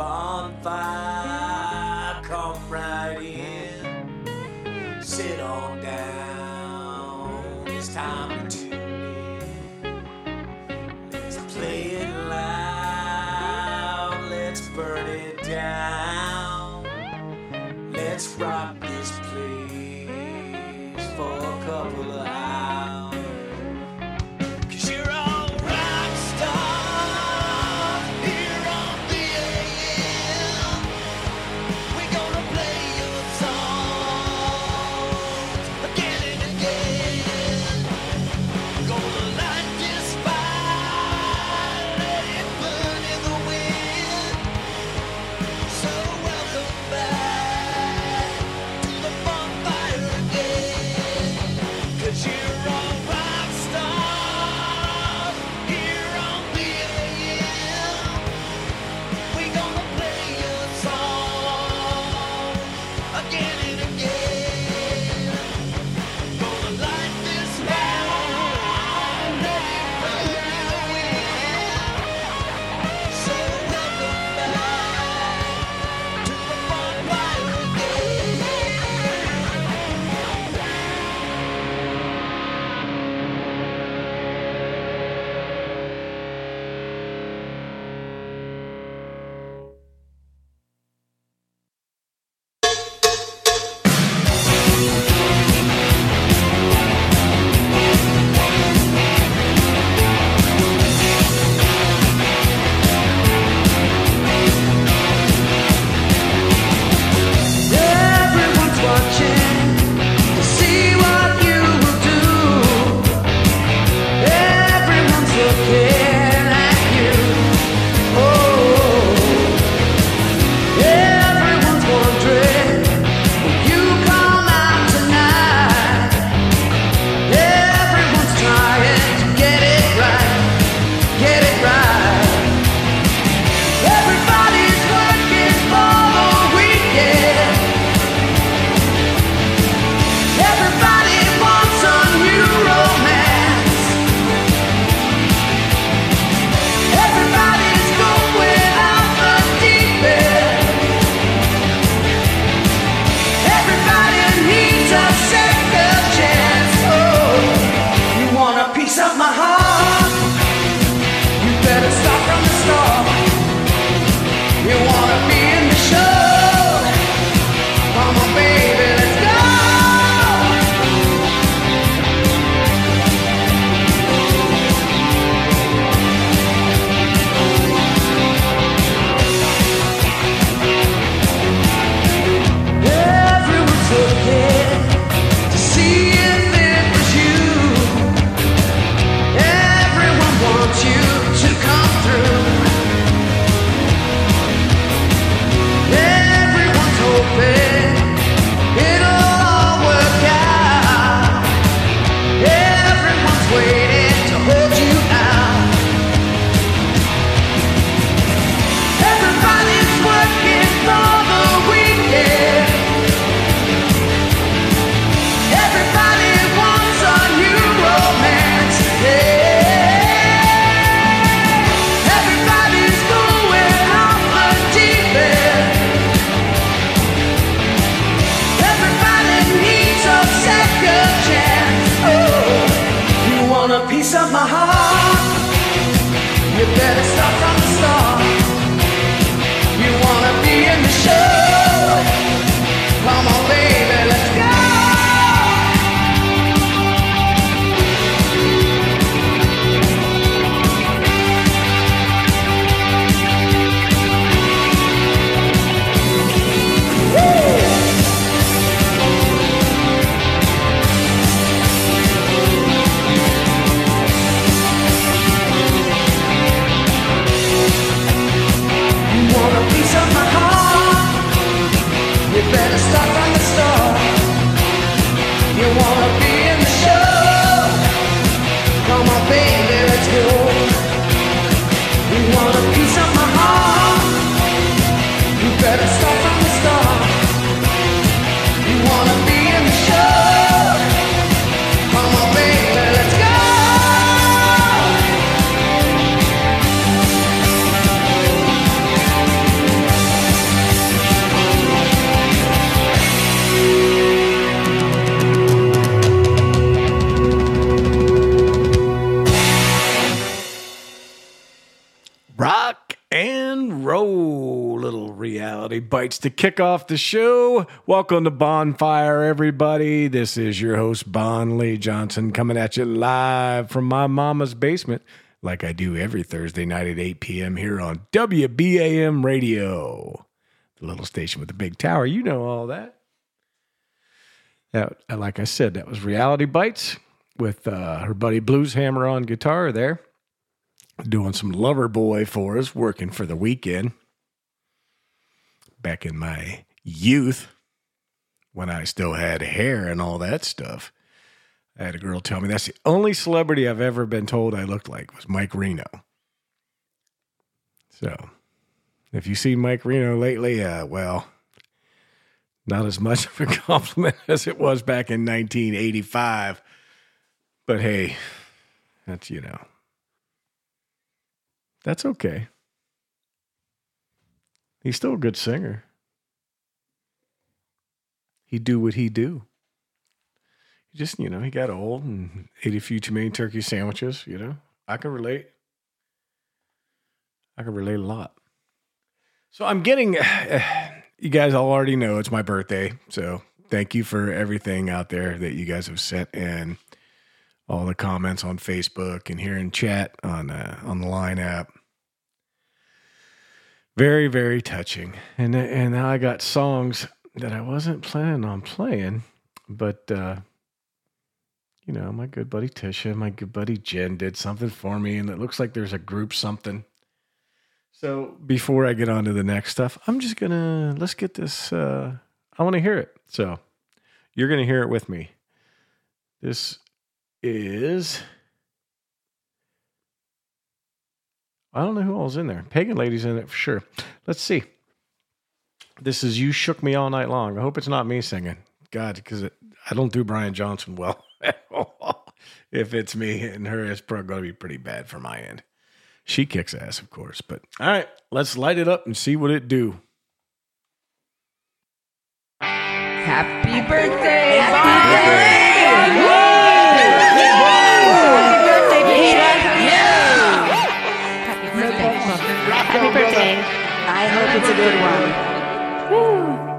bonfire. Bites to kick off the show. Welcome to Bonfire, everybody. This is your host, Bon Lee Johnson, coming at you live from my mama's basement, like I do every Thursday night at 8 p.m. here on WBAM Radio, the little station with the big tower. You know all that. That, like I said, that was Reality Bites with uh, her buddy Blues Hammer on guitar there, doing some Loverboy for us, working for the weekend back in my youth when I still had hair and all that stuff. I had a girl tell me that's the only celebrity I've ever been told I looked like was Mike Reno. So, if you see Mike Reno lately, uh, well, not as much of a compliment as it was back in 1985. But hey, that's, you know, that's okay. He's still a good singer. He do what he do. He just, you know, he got old and ate a few too many turkey sandwiches, you know. I can relate. I can relate a lot. So I'm getting you guys all already know it's my birthday. So thank you for everything out there that you guys have sent and all the comments on Facebook and here in chat on uh, on the line app very very touching. And and now i got songs that i wasn't planning on playing but uh you know my good buddy tisha my good buddy jen did something for me and it looks like there's a group something. So before i get on to the next stuff i'm just gonna let's get this uh i want to hear it. So you're gonna hear it with me. This is I don't know who all's in there. Pagan Lady's in it for sure. Let's see. This is You Shook Me All Night Long. I hope it's not me singing. God, because I don't do Brian Johnson well. If it's me and her, it's probably going to be pretty bad for my end. She kicks ass, of course. But all right, let's light it up and see what it do. Happy birthday, Happy birthday! Happy Happy birthday. I hope it's a good one. WBAM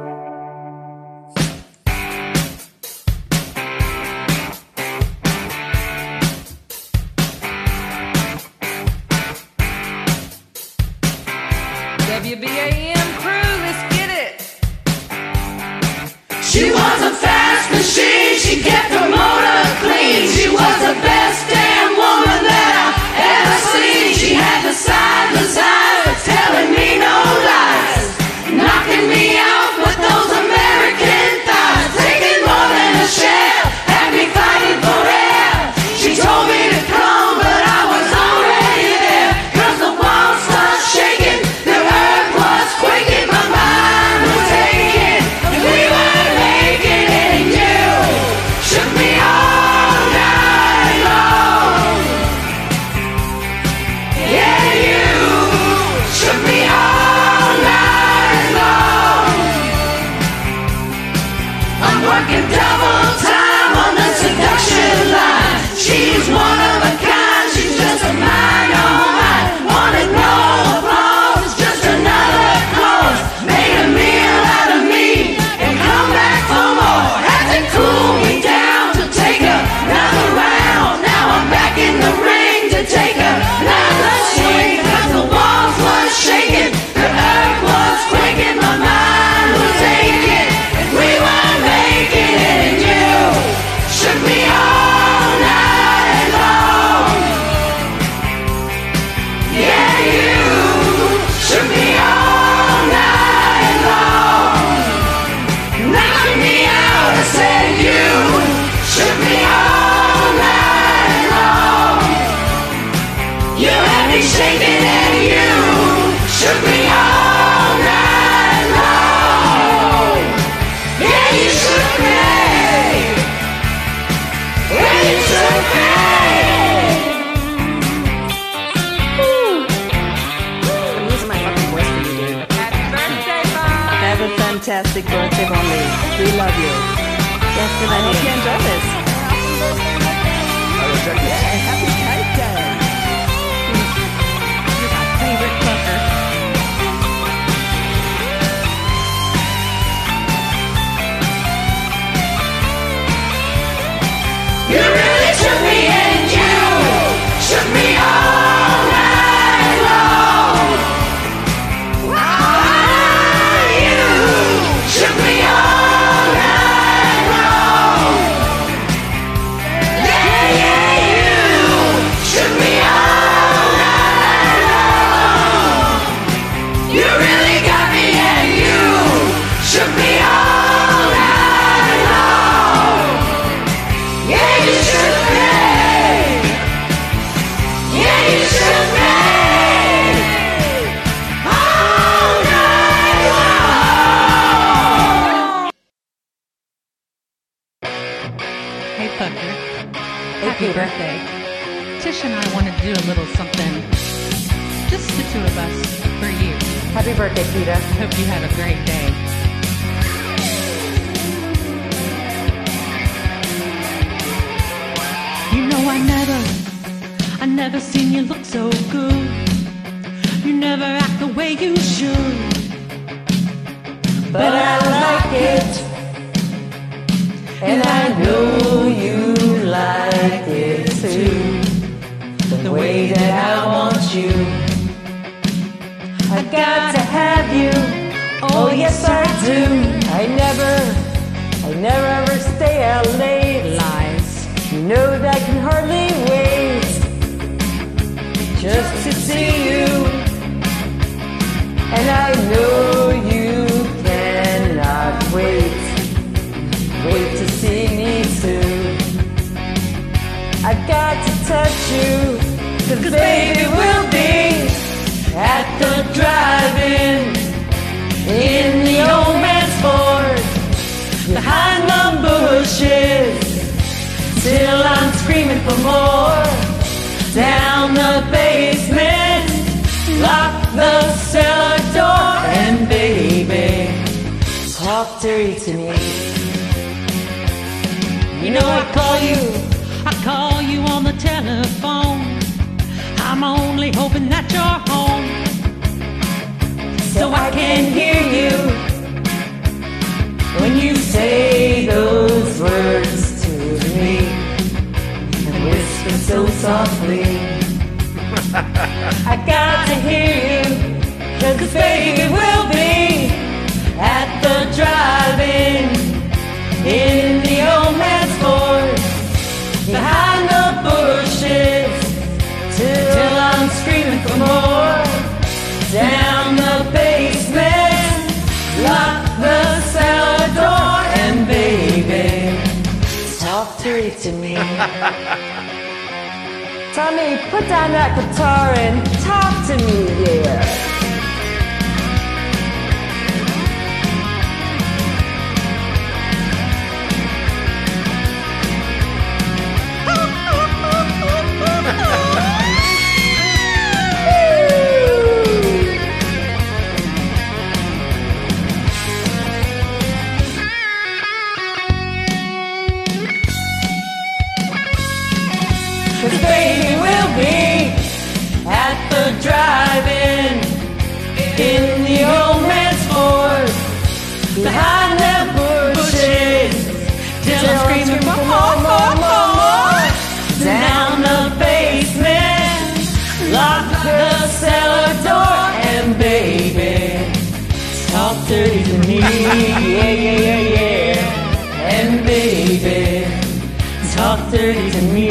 dirty to me,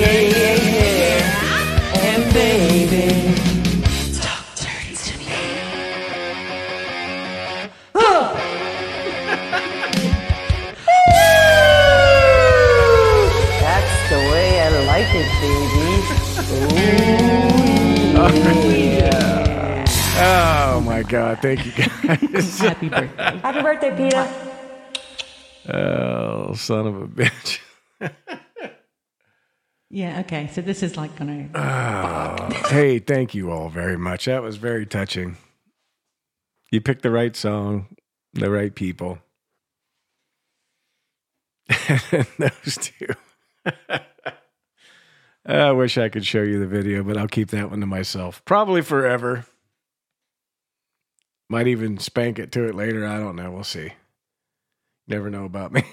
yeah, yeah, yeah. And baby, talk dirty to me. Huh. Woo! That's the way I like it, baby. Oh, Ooh, yeah. Oh my God! Thank you guys. Happy birthday. Happy birthday, Peter. oh, son of a bitch. Yeah, okay. So this is like gonna. Ah, hey, thank you all very much. That was very touching. You picked the right song, the right people. and those two. I wish I could show you the video, but I'll keep that one to myself. Probably forever. Might even spank it to it later. I don't know. We'll see. Never know about me.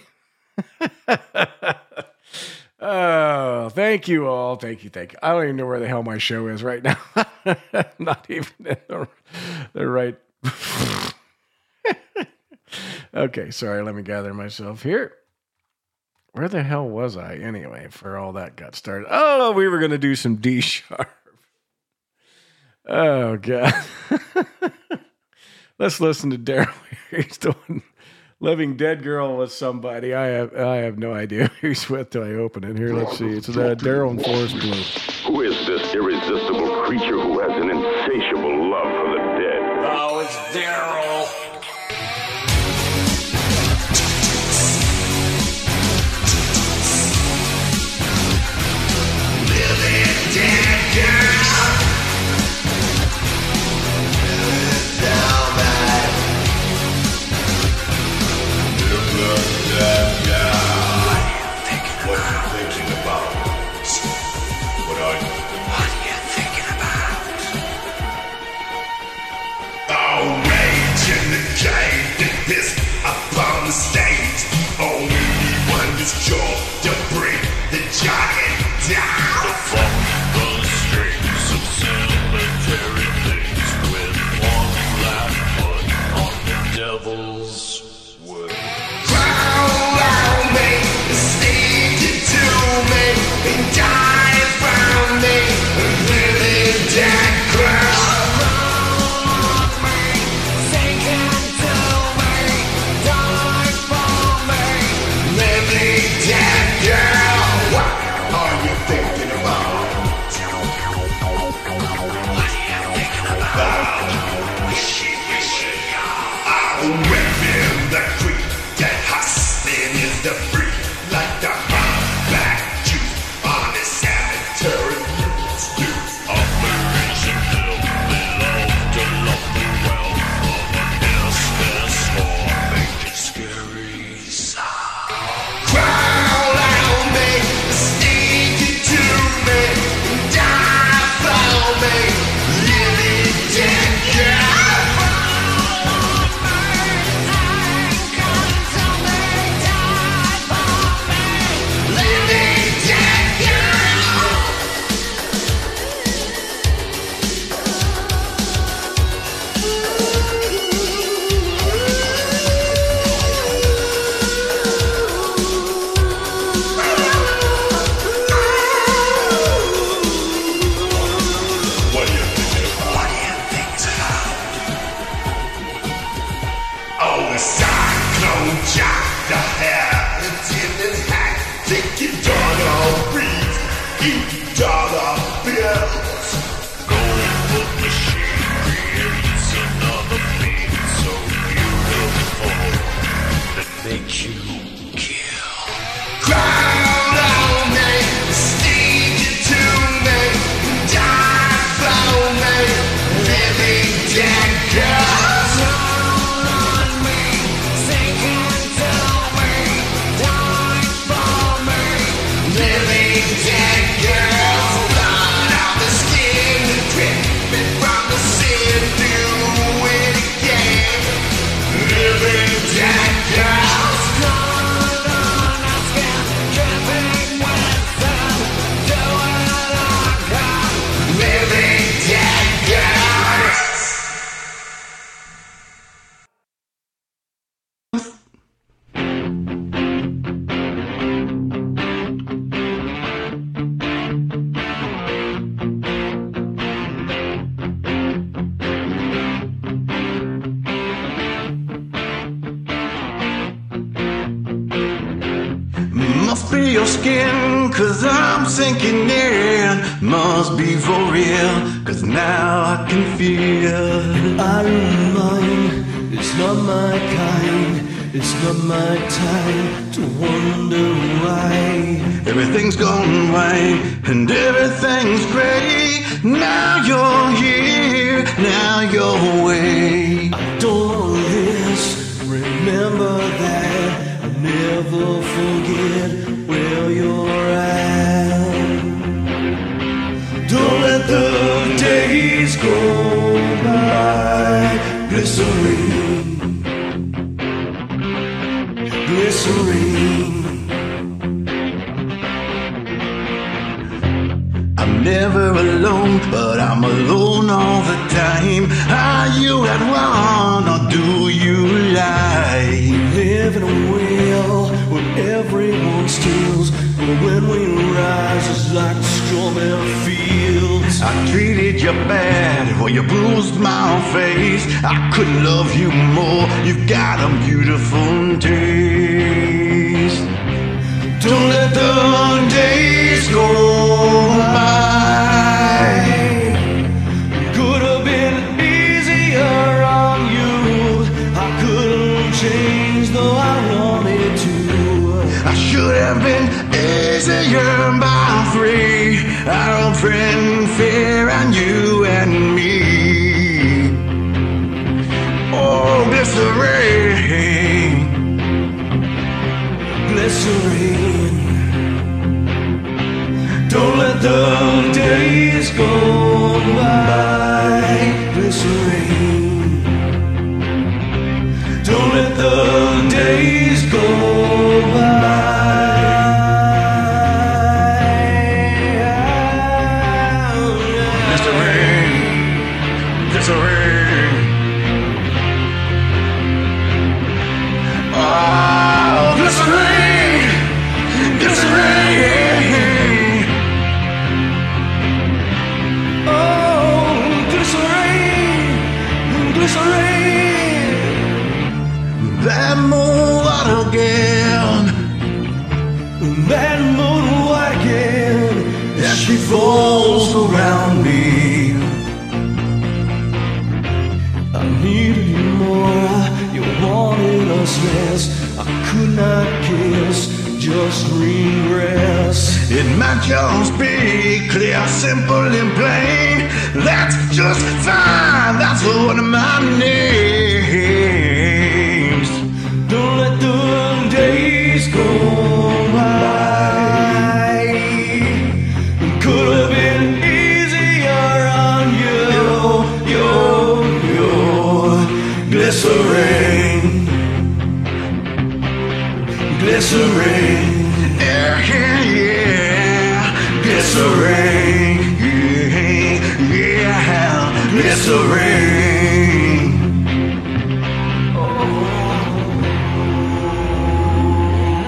Oh, thank you all. Thank you. Thank you. I don't even know where the hell my show is right now. Not even in the, the right. okay, sorry. Let me gather myself here. Where the hell was I anyway? For all that got started. Oh, we were going to do some D sharp. Oh god. Let's listen to Daryl. He's doing Living Dead Girl with somebody. I have I have no idea who's with till I open it. Here, let's see. It's uh, Daryl and Forest Blue. Who is this irresistible creature who has an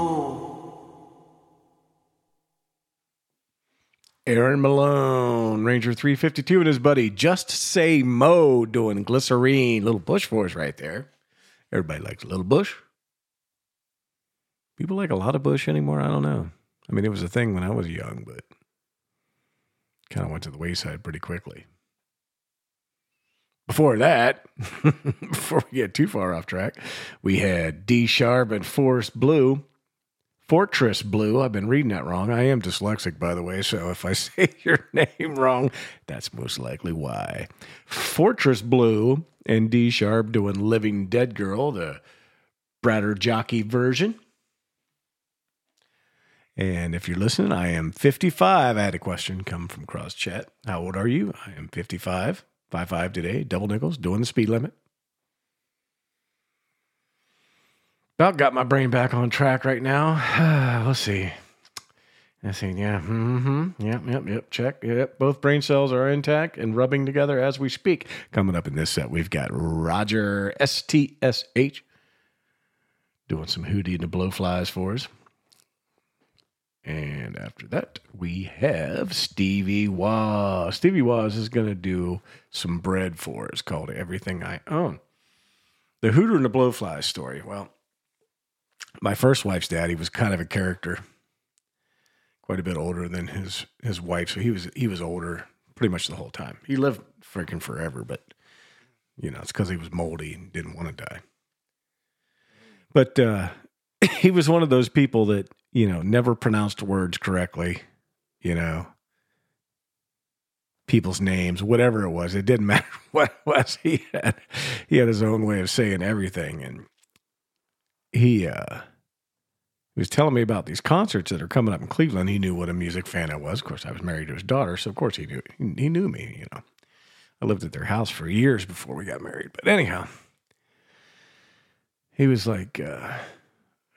Oh. Aaron Malone, Ranger 352, and his buddy Just Say Mo doing glycerine. Little Bush us right there. Everybody likes a little Bush. People like a lot of Bush anymore. I don't know. I mean, it was a thing when I was young, but kind of went to the wayside pretty quickly. Before that, before we get too far off track, we had D Sharp and Forest Blue. Fortress Blue. I've been reading that wrong. I am dyslexic, by the way, so if I say your name wrong, that's most likely why. Fortress Blue and D Sharp doing Living Dead Girl, the Bratter Jockey version. And if you're listening, I am 55. I had a question come from Cross Chat. How old are you? I am 55. 55 today. Double nickels, doing the speed limit. About got my brain back on track right now. Let's see. Let's see. Yeah. Mm-hmm. Yep. Yep. Yep. Check. Yep. Both brain cells are intact and rubbing together as we speak. Coming up in this set, we've got Roger STSH doing some Hootie and the Blowflies for us. And after that, we have Stevie Waz. Stevie Waz is going to do some bread for us called Everything I Own. The Hooter and the Blowfly story. Well, my first wife's daddy was kind of a character. quite a bit older than his his wife, so he was he was older pretty much the whole time. He lived freaking forever, but you know it's because he was moldy and didn't want to die. But uh, he was one of those people that you know never pronounced words correctly. You know, people's names, whatever it was, it didn't matter what it was. He had he had his own way of saying everything, and he uh, he was telling me about these concerts that are coming up in Cleveland. He knew what a music fan I was. Of course, I was married to his daughter, so of course he knew he, knew me. You know, I lived at their house for years before we got married. But anyhow, he was like. Uh,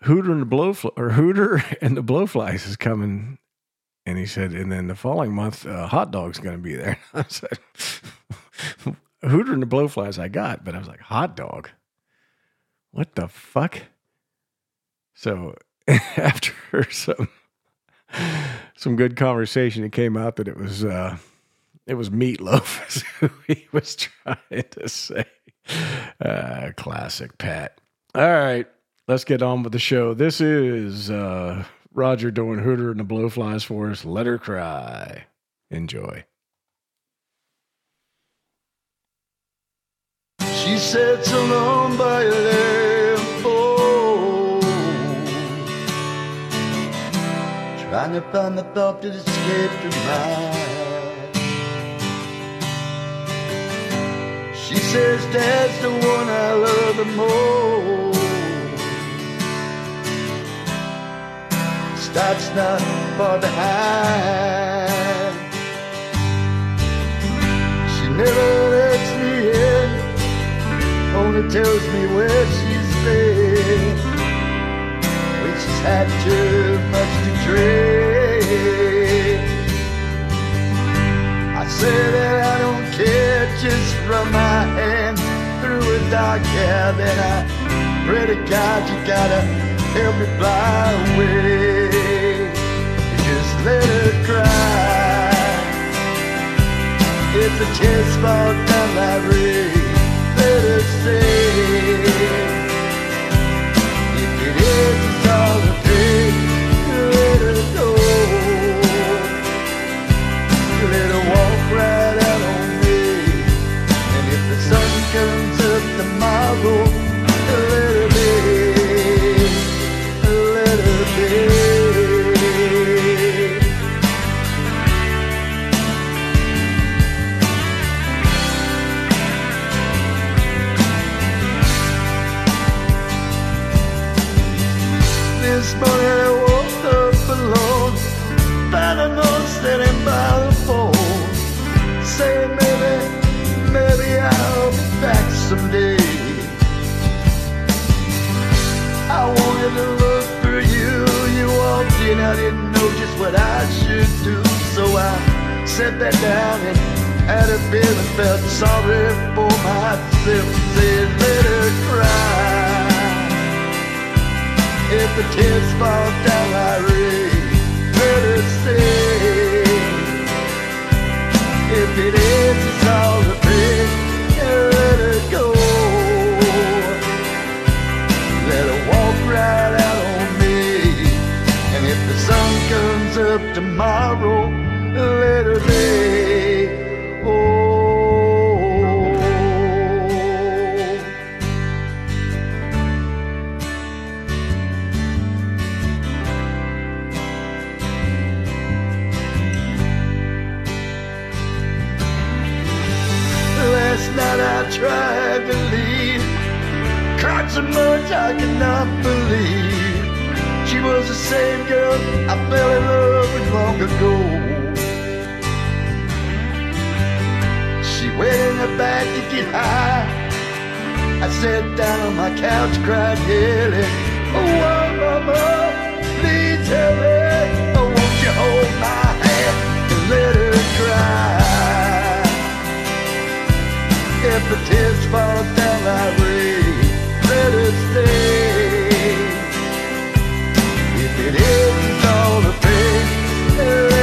Hooter and the Blowfly or Hooter and the Blowflies is coming, and he said, and then the following month, uh, Hot Dog's going to be there. I said, Hooter and the Blowflies I got, but I was like, Hot Dog, what the fuck? So after some some good conversation, it came out that it was uh, it was Meatloaf. who he was trying to say. Uh, classic Pat. All right let's get on with the show. This is uh, Roger doing Hooter and the Blowflies for us. Let her cry. Enjoy. She sits alone by a lamp Trying to find the thought that escaped her mind She says dad's the one I love the most That's not far behind. She never lets me in, only tells me where she's been. When she's had too much to drink. I say that I don't care, just run my hand through a dark hair. Then I pray to God you gotta help me fly away. Let her cry. If the tears fall down like rain, let her stay. If it is, it's all a beer and felt sorry for myself, said let her cry. If the tears fall down like rain, let her stay. If it is, it's all the pain, let her go. Let her walk right out on me. And if the sun comes up tomorrow, so much I cannot believe. She was the same girl I fell in love with long ago. She went in her back to get high. I sat down on my couch, cried, yelling, Oh, mama, please help me. Oh, won't you hold my hand and let her cry? If the tears fall down like rain. If it isn't all the pain,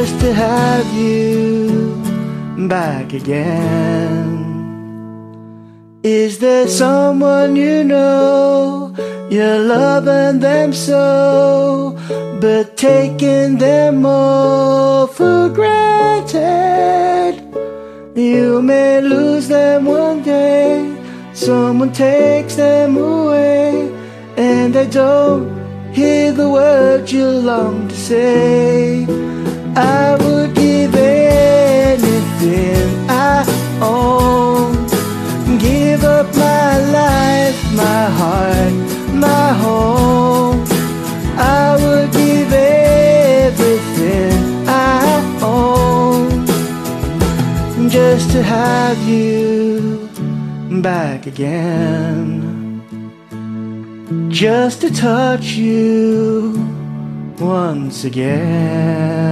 just to have you back again. Is there someone you know you're loving them so, but taking them all for granted? You may lose them one day, someone takes them away, and they don't hear the words you long to say. I would give anything I own give up my life, my heart, my home. I would give everything I own just to have you back again. Just to touch you once again.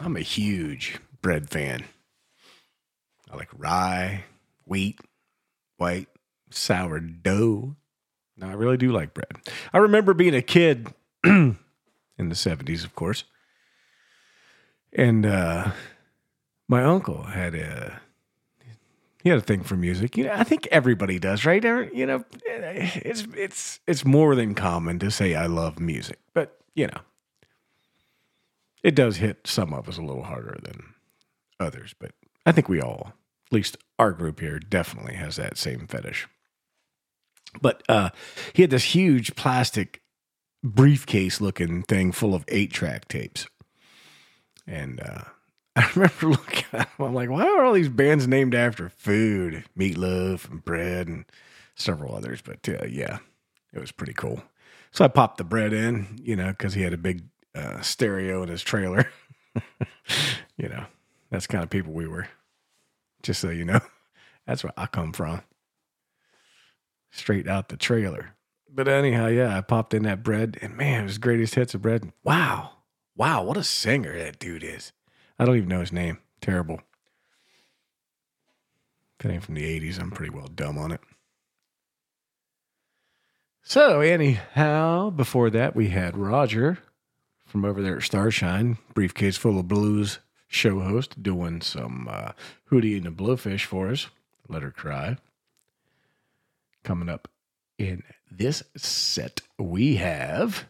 I'm a huge bread fan. I like rye, wheat, white, sourdough. No, I really do like bread. I remember being a kid in the 70s, of course. And uh, my uncle had a he had a thing for music. You know, I think everybody does, right? You know, it's it's it's more than common to say I love music, but you know, it does hit some of us a little harder than others. But I think we all, at least our group here, definitely has that same fetish. But uh, he had this huge plastic briefcase looking thing full of eight track tapes. And uh, I remember looking at them. I'm like, why are all these bands named after food? Meatloaf and bread and several others. But uh, yeah, it was pretty cool. So I popped the bread in, you know, because he had a big uh, stereo in his trailer. you know, that's kind of people we were. Just so you know, that's where I come from. Straight out the trailer. But anyhow, yeah, I popped in that bread, and man, it was greatest hits of bread. Wow, wow, what a singer that dude is. I don't even know his name. Terrible. If it ain't from the 80s, I'm pretty well dumb on it. So, anyhow, before that, we had Roger from over there at Starshine, briefcase full of blues show host, doing some uh, Hootie and the Blowfish for us. Let her cry. Coming up in this set, we have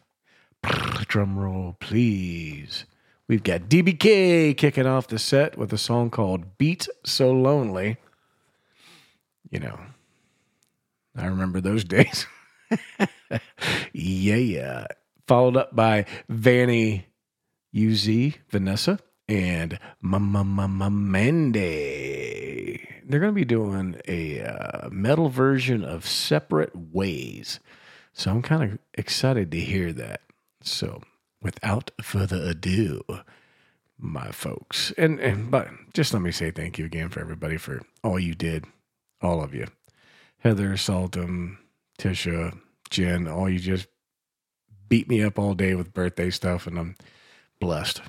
drum roll, please. We've got DBK kicking off the set with a song called Beat So Lonely. You know, I remember those days. yeah, yeah. Followed up by Vanny UZ, Vanessa, and Mama Mama Mandy. They're going to be doing a uh, metal version of Separate Ways. So I'm kind of excited to hear that. So without further ado, my folks. And, and but just let me say thank you again for everybody for all you did, all of you. Heather, Saltum, Tisha, Jen, all you just beat me up all day with birthday stuff, and I'm blessed.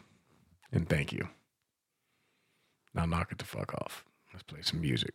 And thank you. Now knock it the fuck off. Let's play some music.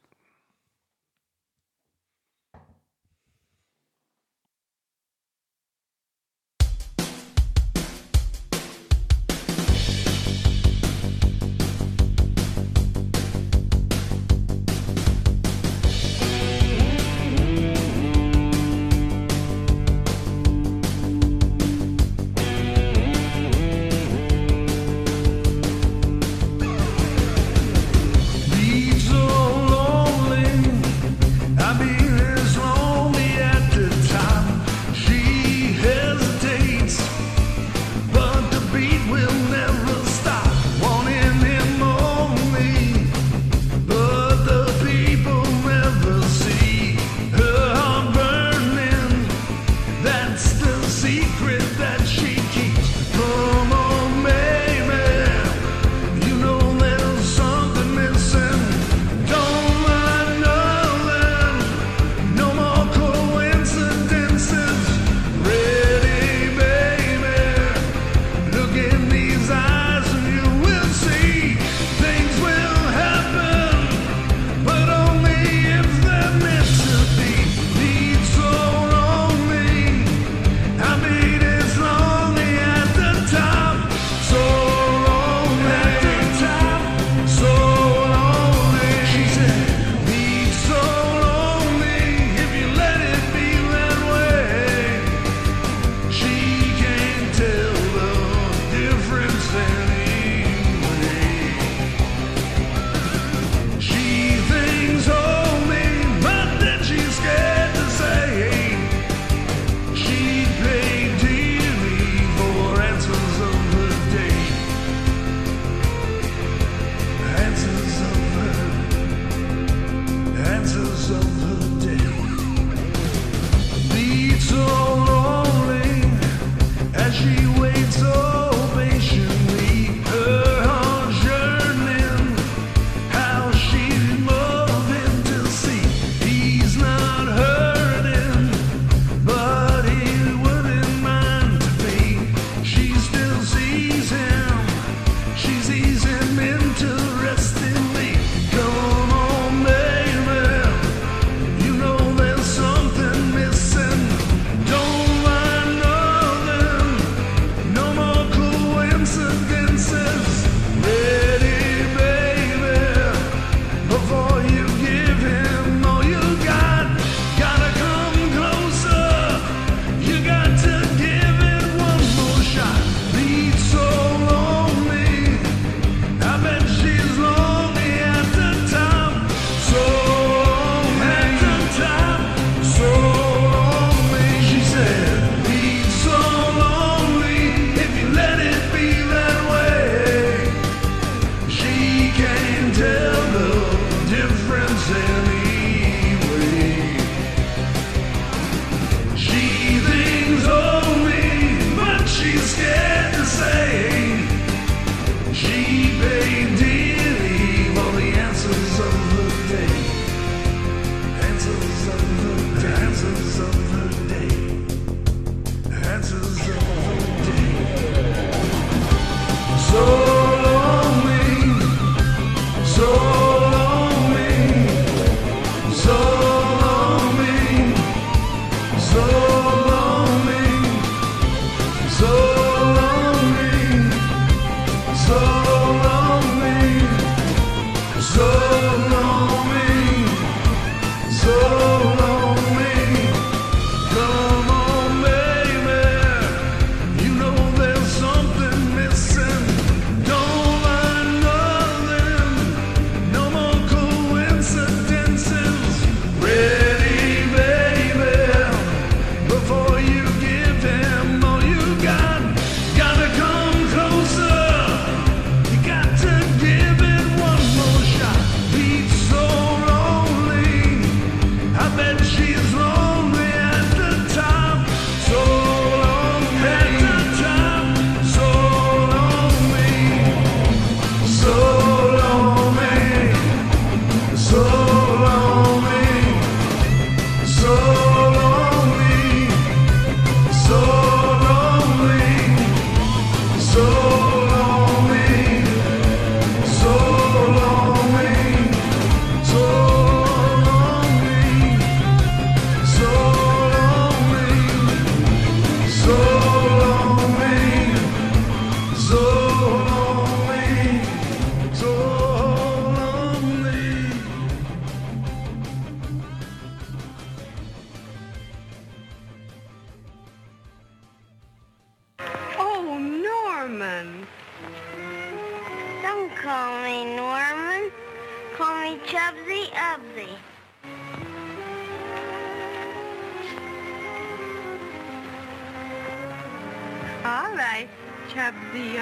Chubby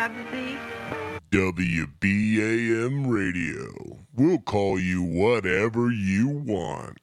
WBAM Radio. We'll call you whatever you want.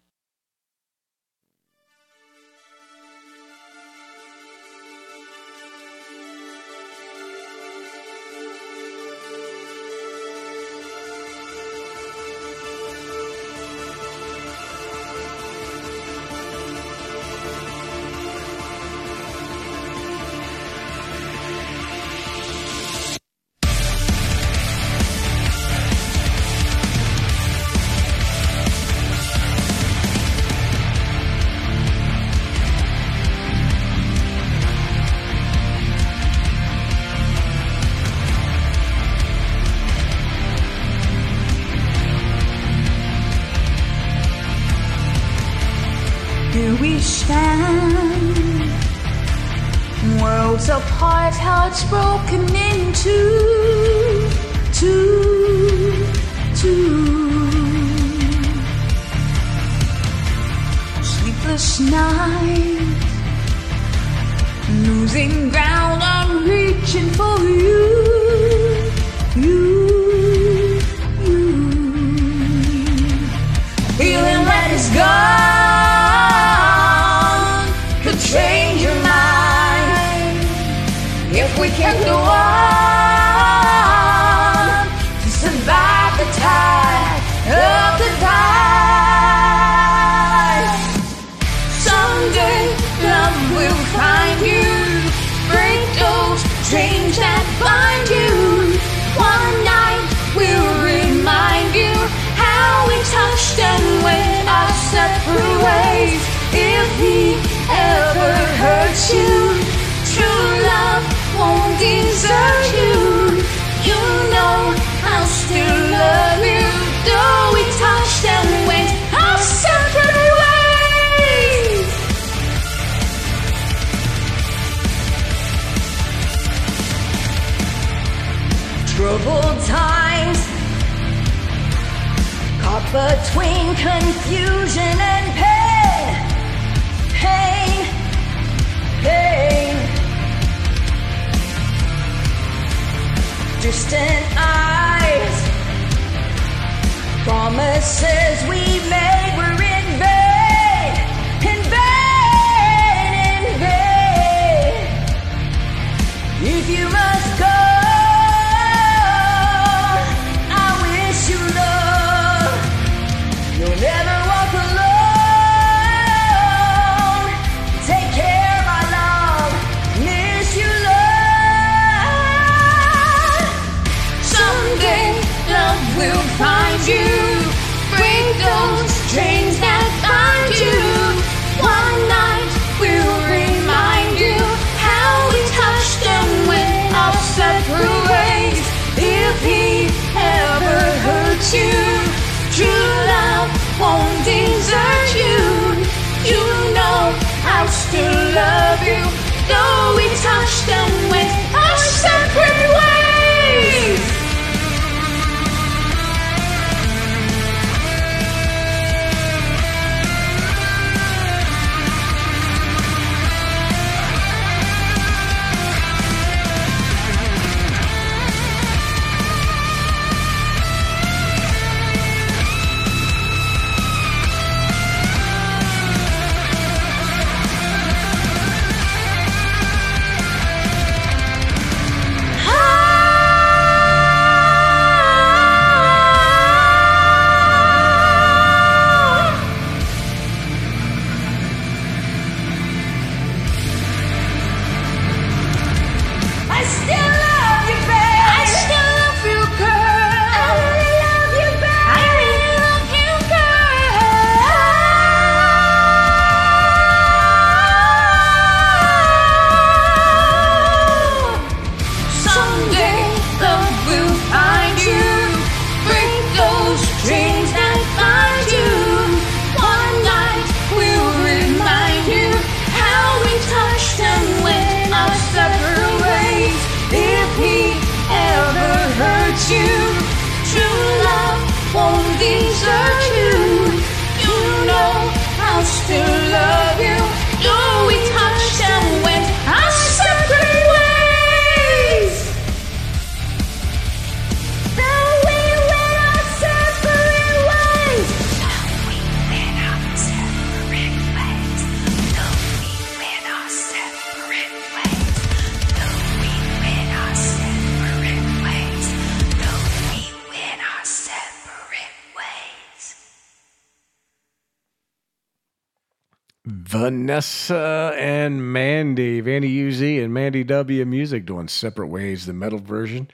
Vanessa and Mandy, Vandy UZ and Mandy W Music doing separate ways, the metal version.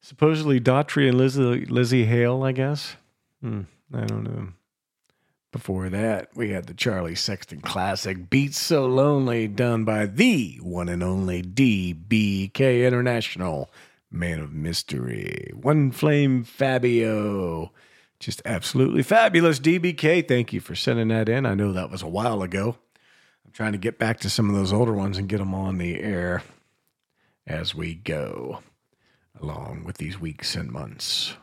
Supposedly Daughtry and Lzzy, Lzzy Hale, I guess. Hmm, I don't know. Before that, we had the Charlie Sexton classic Beats So Lonely, done by the one and only DBK International, Man of Mystery. One Flame Fabio. Just absolutely fabulous, DBK. Thank you for sending that in. I know that was a while ago. I'm trying to get back to some of those older ones and get them on the air as we go along with these weeks and months.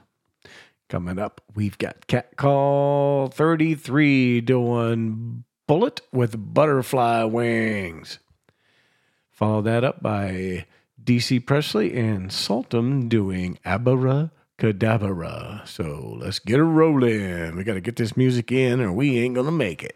Coming up, we've got Cat Call 33 doing Bullet with Butterfly Wings. Follow that up by DC Presley and Saltum doing Abara Cadabra. So let's get it rolling. We got to get this music in or we ain't going to make it.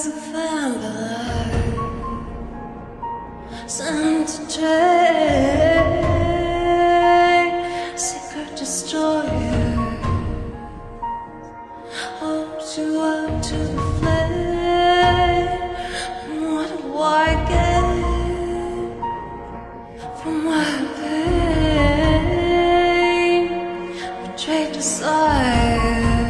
A vampire sent to trade, destroyer. Hold you up to the flame. From my pain? Betrayed desires.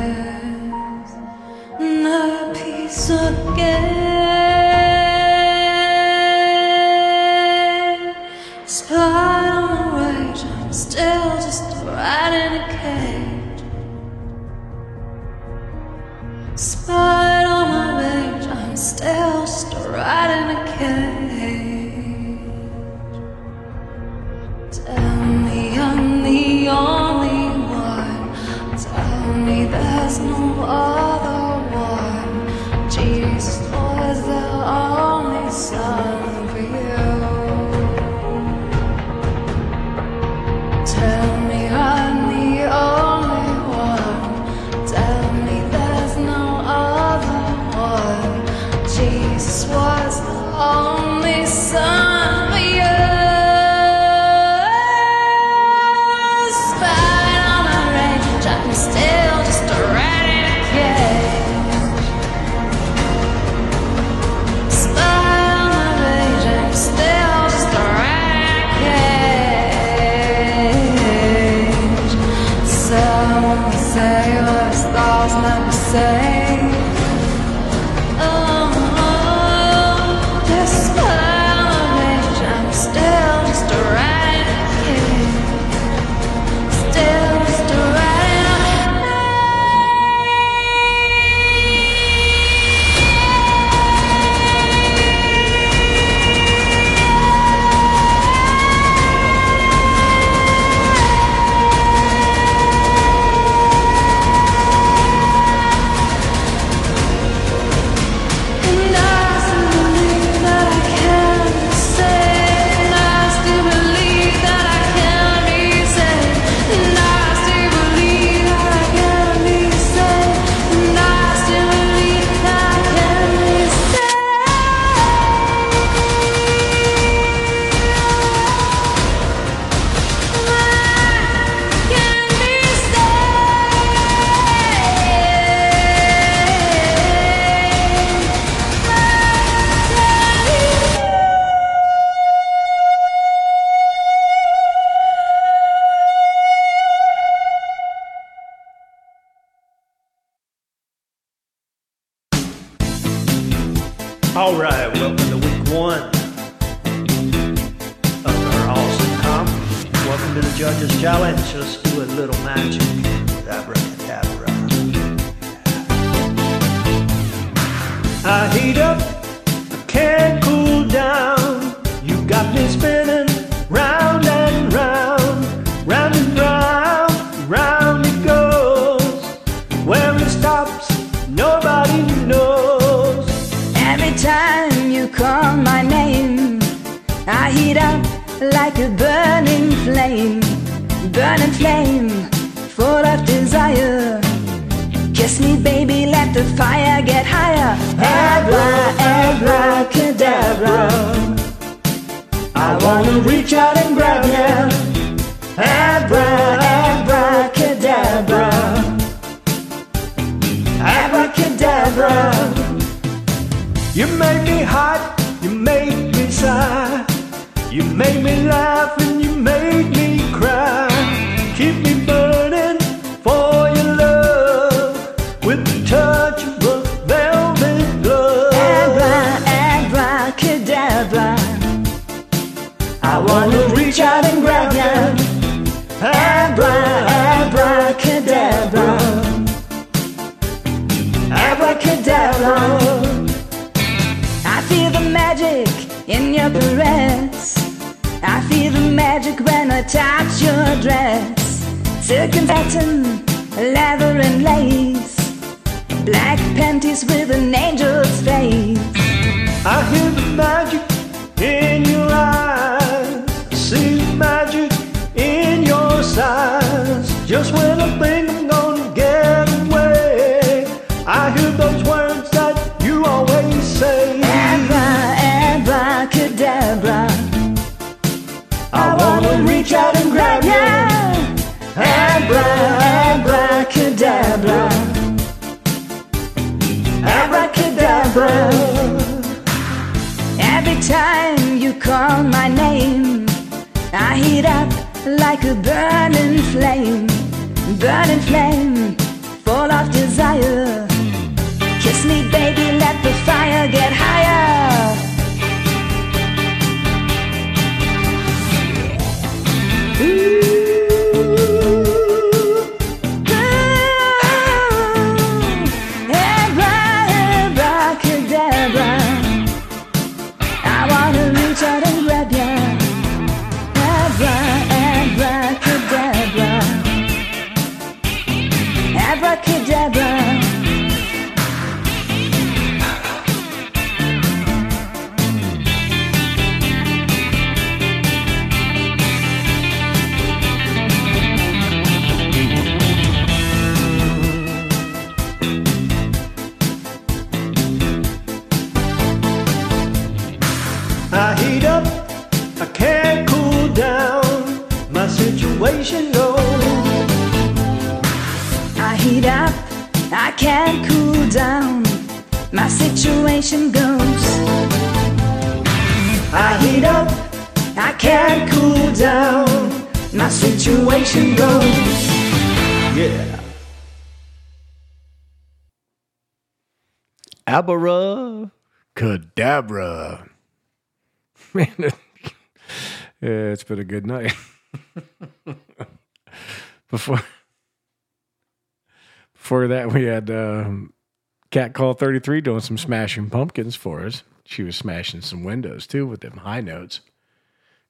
call 33 doing some smashing pumpkins for us. She was smashing some windows too with them high notes.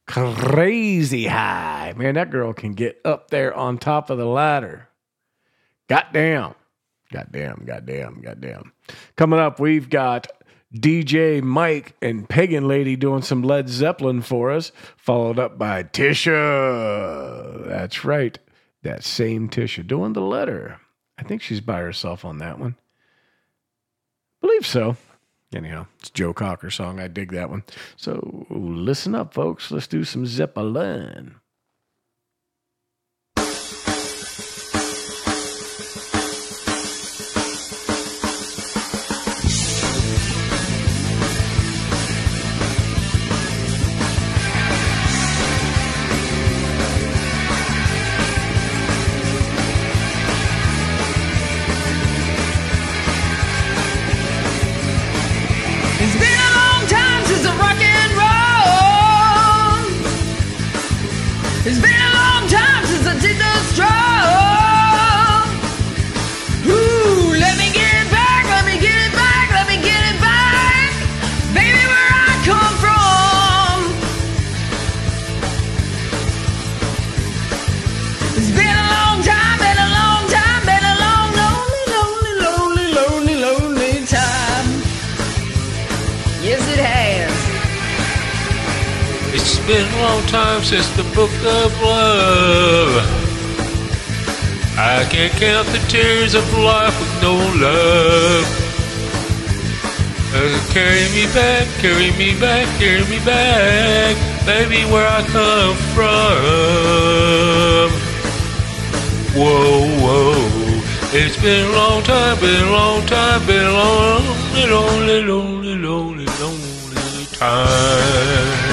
Crazy high. Man, that girl can get up there on top of the ladder. Goddamn. Goddamn, goddamn, goddamn. Coming up, we've got DJ Mike and Pagan Lady doing some Led Zeppelin for us, followed up by Tisha. That's right, that same Tisha doing the letter. I think she's by herself on that one. Believe so. Anyhow, it's Joe Cocker song. I dig that one. So listen up, folks. Let's do some Zeppelin. been a long time since the book of love. I can't count the tears of life with no love. Uh, carry me back, carry me back, carry me back, baby, where I come from. Whoa, whoa, it's been a long time, been a long time, been a long, lonely, lonely, lonely, lonely, lonely time.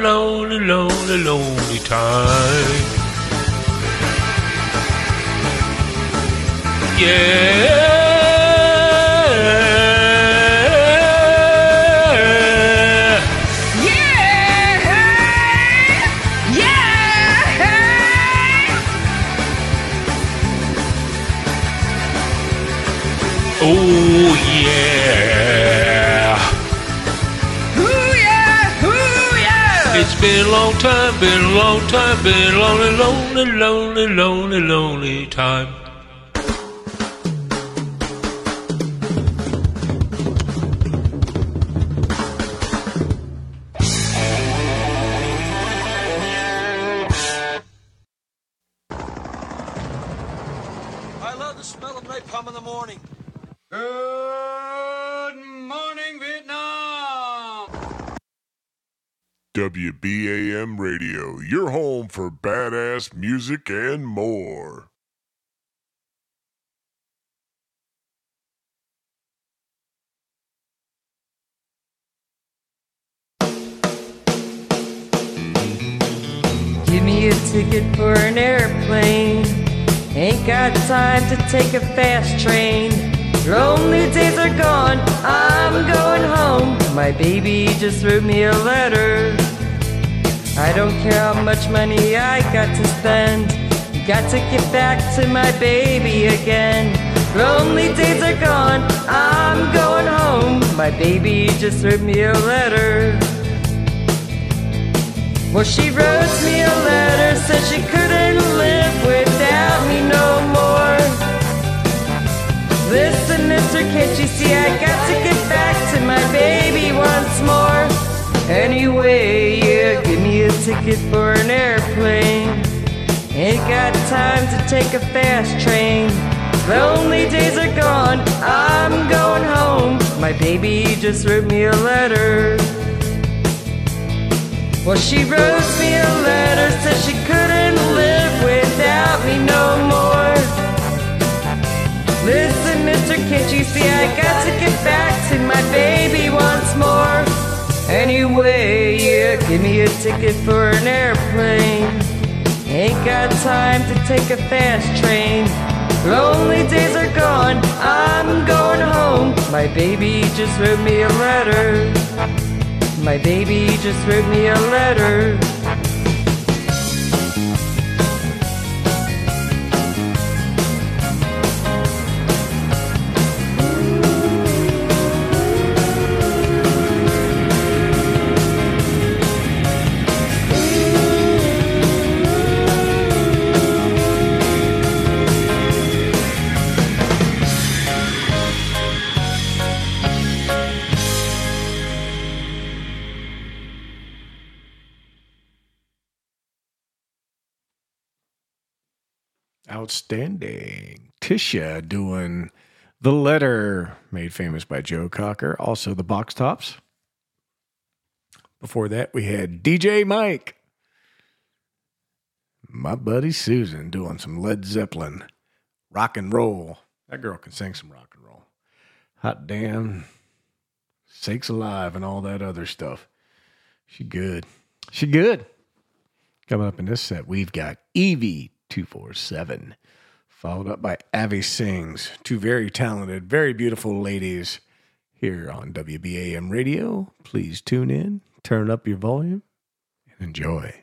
Lonely, music and more. Give me a ticket for an airplane. Ain't got time to take a fast train. Lonely days are gone, I'm going home. My baby just wrote me a letter. I don't care how much money I got to spend. Got to get back to my baby again. Lonely days are gone, I'm going home. My baby just wrote me a letter. Well, she wrote me a letter, said she couldn't live without me no more. Listen, mister, can't you see I got to get back to my baby once more? Anyway, a ticket for an airplane. Ain't got time to take a fast train. Lonely days are gone, I'm going home. My baby just wrote me a letter. Well, she wrote me a letter, said she couldn't live without me no more. Listen, mister, can't you see I got to get back to my baby once more? Anyway, yeah, give me a ticket for an airplane. Ain't got time to take a fast train. Lonely days are gone, I'm going home. My baby just wrote me a letter. My baby just wrote me a letter. Outstanding. Tisha doing The Letter, made famous by Joe Cocker. Also, the Box Tops. Before that, we had DJ Mike. My buddy Susan doing some Led Zeppelin. Rock and roll. That girl can sing some rock and roll. Hot damn. Sakes alive and all that other stuff. She good. She good. Coming up in this set, we've got Evie 247, followed up by Avi Sings, two very talented, very beautiful ladies here on WBAM Radio. Please tune in, turn up your volume, and enjoy.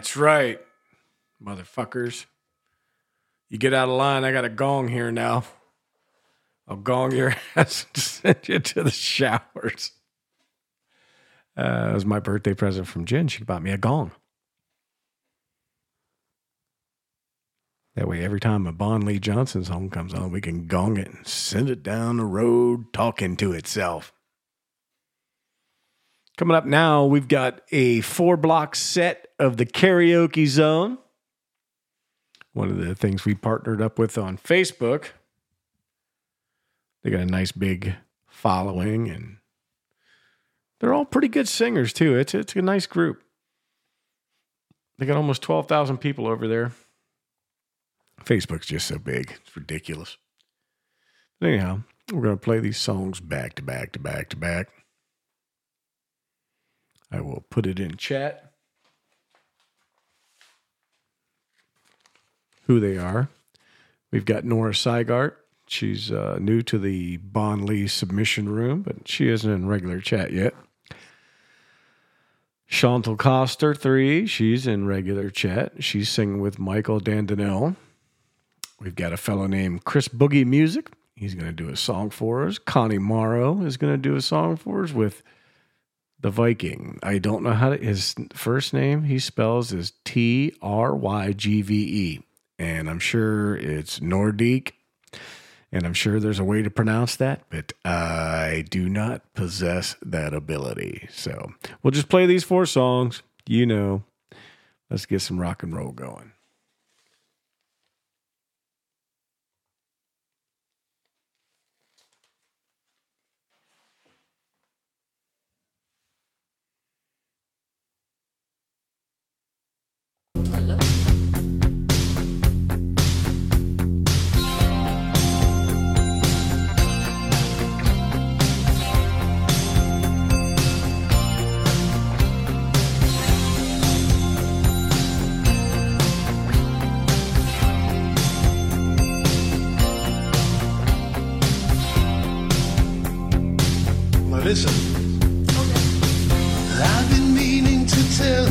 That's right, motherfuckers. You get out of line. I got a gong here now. I'll gong your ass and send you to the showers. Uh, it was my birthday present from Jen. She bought me a gong. That way, every time a Bon Lee Johnson song comes on, we can gong it and send it down the road talking to itself. Coming up now, we've got a four block set of the karaoke zone. One of the things we partnered up with on Facebook. They got a nice big following and they're all pretty good singers too. It's it's a nice group. They got almost 12,000 people over there. Facebook's just so big. It's ridiculous. But anyhow, we're going to play these songs back to back to back to back. I will put it in chat. Who they are. We've got Nora Seigart. She's uh, new to the Bon Lee submission room, but she isn't in regular chat yet. Chantal Coster, three. She's in regular chat. She's singing with Michael Dandinel. We've got a fellow named Chris Boogie Music. He's going to do a song for us. Connie Morrow is going to do a song for us with the Viking. I don't know how to, his first name he spells is T R Y G V E. And I'm sure it's Nordique. And I'm sure there's a way to pronounce that, but I do not possess that ability. So we'll just play these four songs. You know, let's get some rock and roll going. Listen. I've been meaning to tell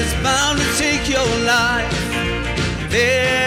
It's bound to take your life. There's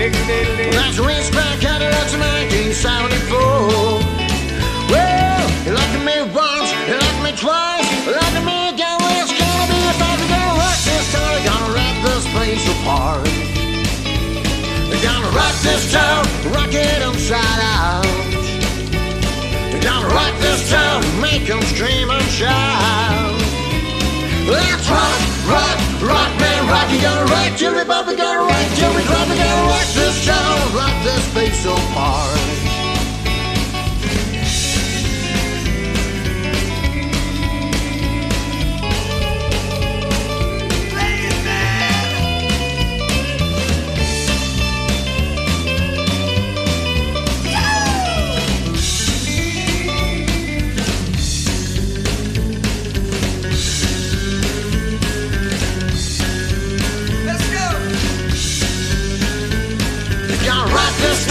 That's a racetrack Cadillacs in 1974. Well, you liked me once, you liked me twice, you liked me again. It's gonna be a fight. Gonna rock this town, gonna rip this place apart. Gonna rock this town, rock it inside out. Gonna rock this town, make scream and shout. Let's rock, rock, rock, rock. You gotta rock we bump, we gotta rock we drop. We gotta rock this town, rock this place apart. Let's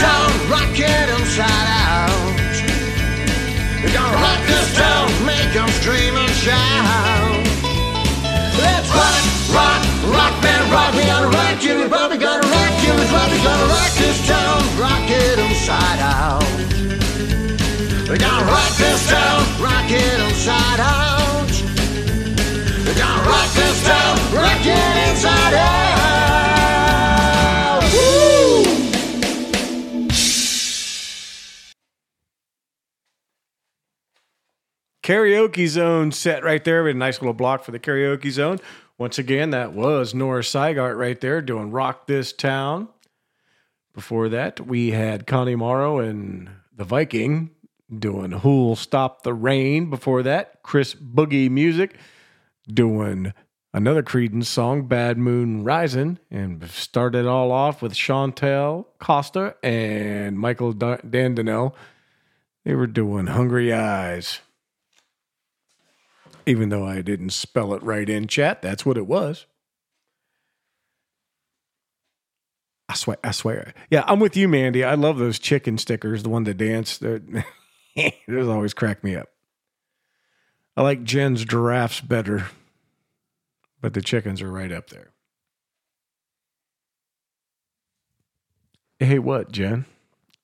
town, rock it inside out. We're gonna rock this town, make 'em scream and shout. Let's rock, rock, rock, man, rock. We gotta rock rock till we drop. We gotta rock this town, rock it inside out. We gotta rock this town, rock it inside out. We gotta rock this town, rock it inside out. Karaoke zone set right there. We had a nice little block for the karaoke zone. Once again, that was Nora Seigart right there doing Rock This Town. Before that, we had Connie Morrow and the Viking doing Who'll Stop the Rain. Before that, Chris Boogie Music doing another Creedence song, Bad Moon Rising. And started all off with Chantel Costa and Michael Da- Dandinel. They were doing Hungry Eyes. Even though I didn't spell it right in chat, that's what it was. I swear, I swear. Yeah, I'm with you, Mandy. I love those chicken stickers, the one that dance. Those always crack me up. I like Jen's giraffes better, but the chickens are right up there. Hey, what, Jen?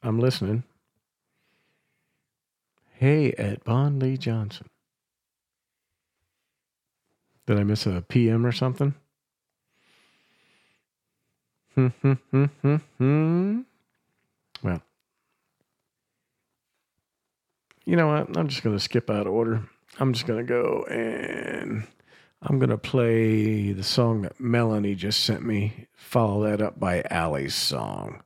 I'm listening. Hey, at Bon Lee Johnson. Did I miss a PM or something? Hmm, hmm, hmm. Well, you know what? I'm just going to skip out of order. I'm just going to go and I'm going to play the song that Melanie just sent me. Follow that up by Allie's song.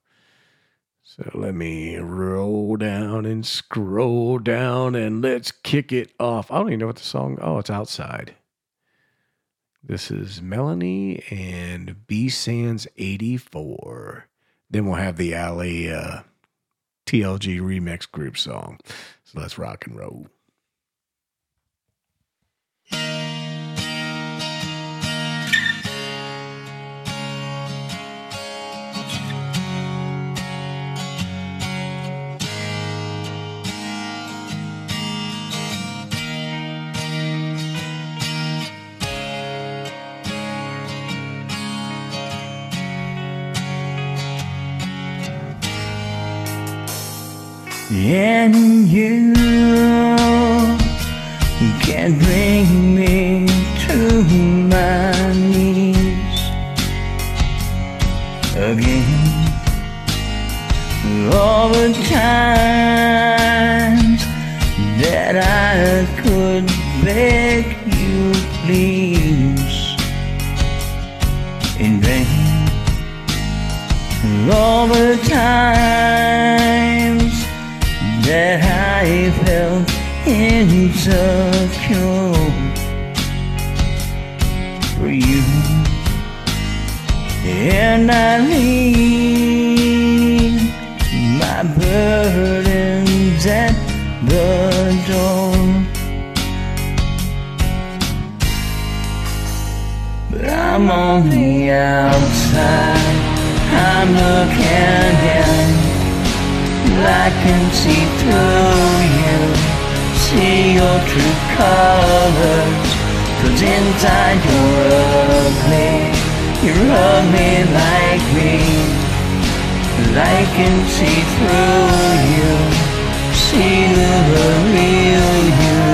So let me roll down and scroll down and let's kick it off. I don't even know what the song. Oh, it's outside. This is Melanie and B Sands 84. Then we'll have the Alley uh, TLG remix group song. So let's rock and roll. And you can bring that I felt insecure for you, and I leave my burdens at the door. But I'm on the outside. I'm looking down. I can see through you. See your true colors. Cause inside you're ugly. You're ugly like me. But I can see through you. See the real you.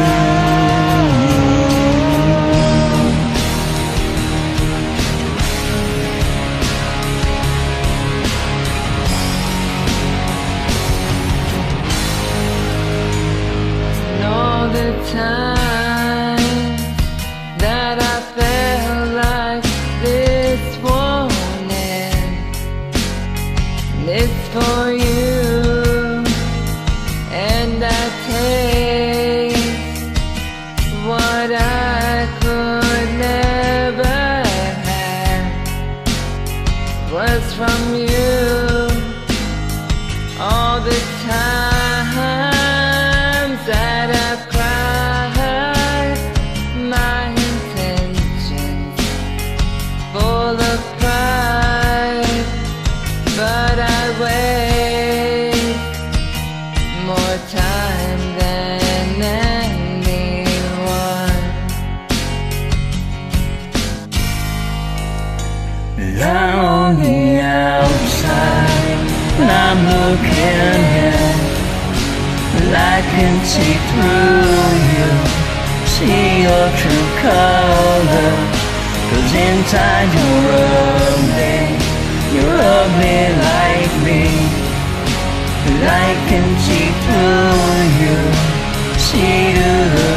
Time you, see your true colors. Cause inside you're ugly, you're ugly like me. I can see through you, see the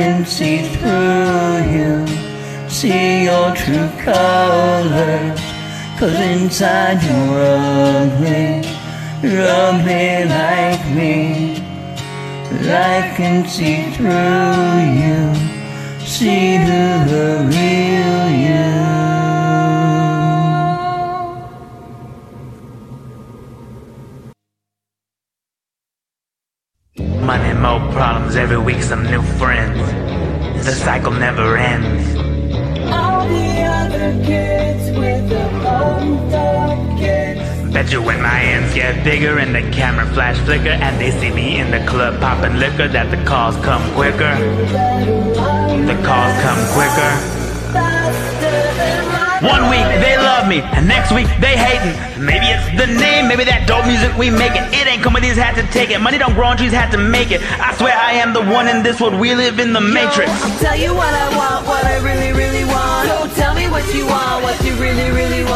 can see through you, see your true colors. Cause inside you're ugly, you're ugly like me. I can see through you, see the real you. Bigger and the camera flash flicker and they see me in the club popping liquor that the calls come quicker. The calls come quicker. One week they love me, and next week they hating. Maybe it's the name, maybe that dope music we making. It ain't companies had to take it, money don't grow on trees had to make it. I swear I am the one in this world. We live in the matrix. I'll tell you what I want, what I really, really want. So tell me what you want, what you really, really want.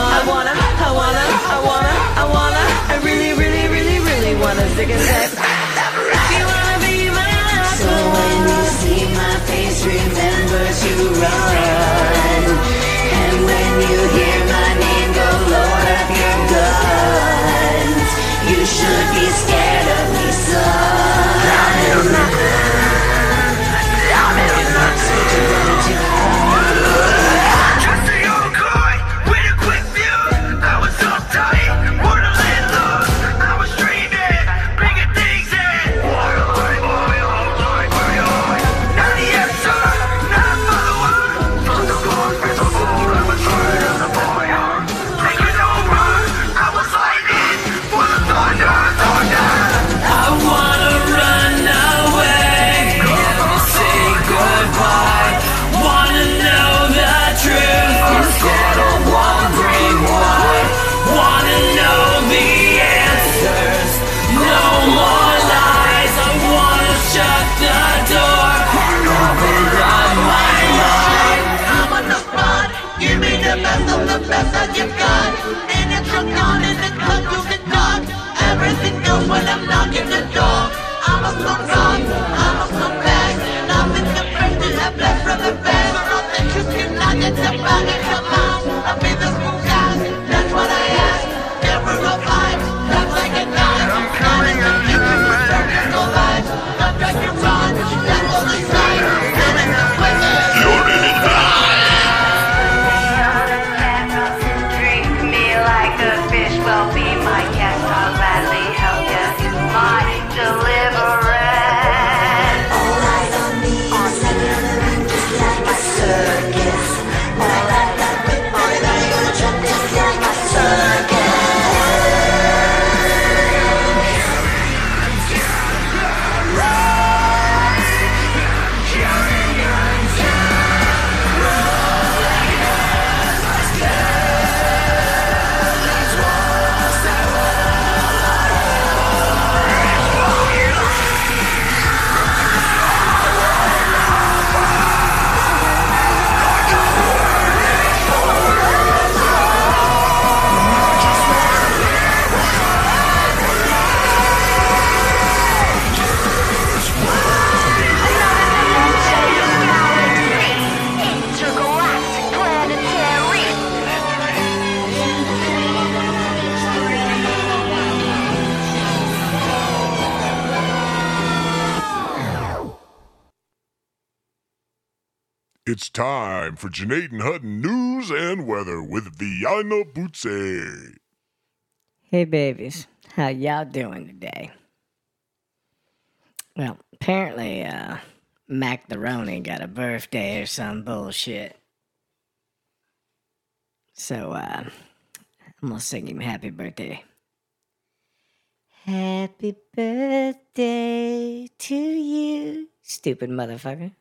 To time for Janae and Hutton news and weather with Viana Butze. Hey, babies. How y'all doing today? Well, apparently, uh, Mac the Roni got a birthday or some bullshit. So, uh, I'm gonna sing him happy birthday. Happy birthday to you, stupid motherfucker.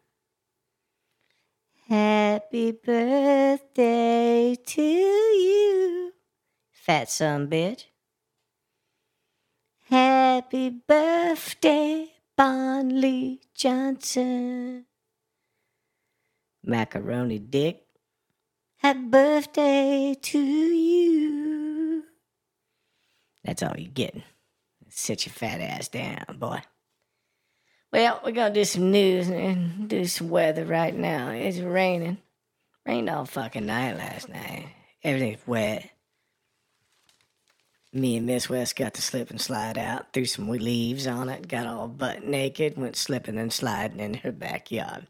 Happy birthday to you, fat son bitch. Happy birthday, Bon Lee Johnson. Macaroni dick. Happy birthday to you. That's all you getting. Sit your fat ass down, boy. Well, we're gonna do some news and do some weather right now. It's raining. Rained all fucking night last night. Everything's wet. Me and Miss West got to slip and slide out, threw some leaves on it, got all butt naked, went slipping and sliding in her backyard.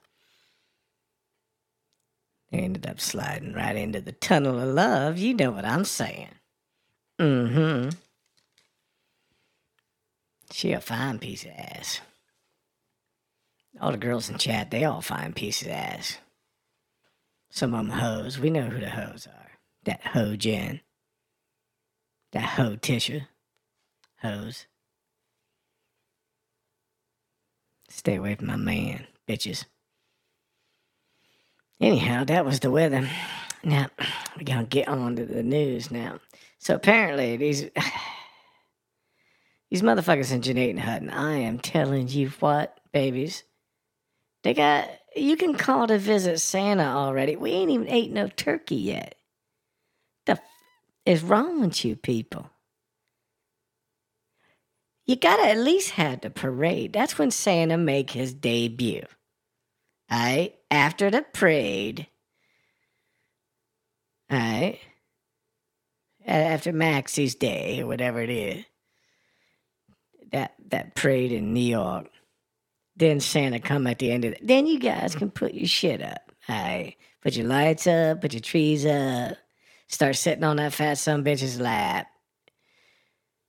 Ended up sliding right into the tunnel of love. You know what I'm saying. Mm hmm. She a fine piece of ass. All the girls in chat, they all fine pieces of ass. Some of them hoes. We know who the hoes are. That hoe Jen. That hoe Tisha. Hoes. Stay away from my man, bitches. Anyhow, that was the weather. Now, we're going to get on to the news now. So apparently, these. These motherfuckers in Janae Hutton, I am telling you what, babies. They got. You can call to visit Santa already. We ain't even ate no turkey yet. The f- is wrong with you people? You gotta at least have the parade. That's when Santa make his debut. Alright? After the parade. Alright? After Maxie's Day or whatever it is. That that parade in New York. Then Santa come at the end of it. Then you guys can put your shit up. Alright. Put your lights up, put your trees up. Start sitting on that fat son bitch's lap.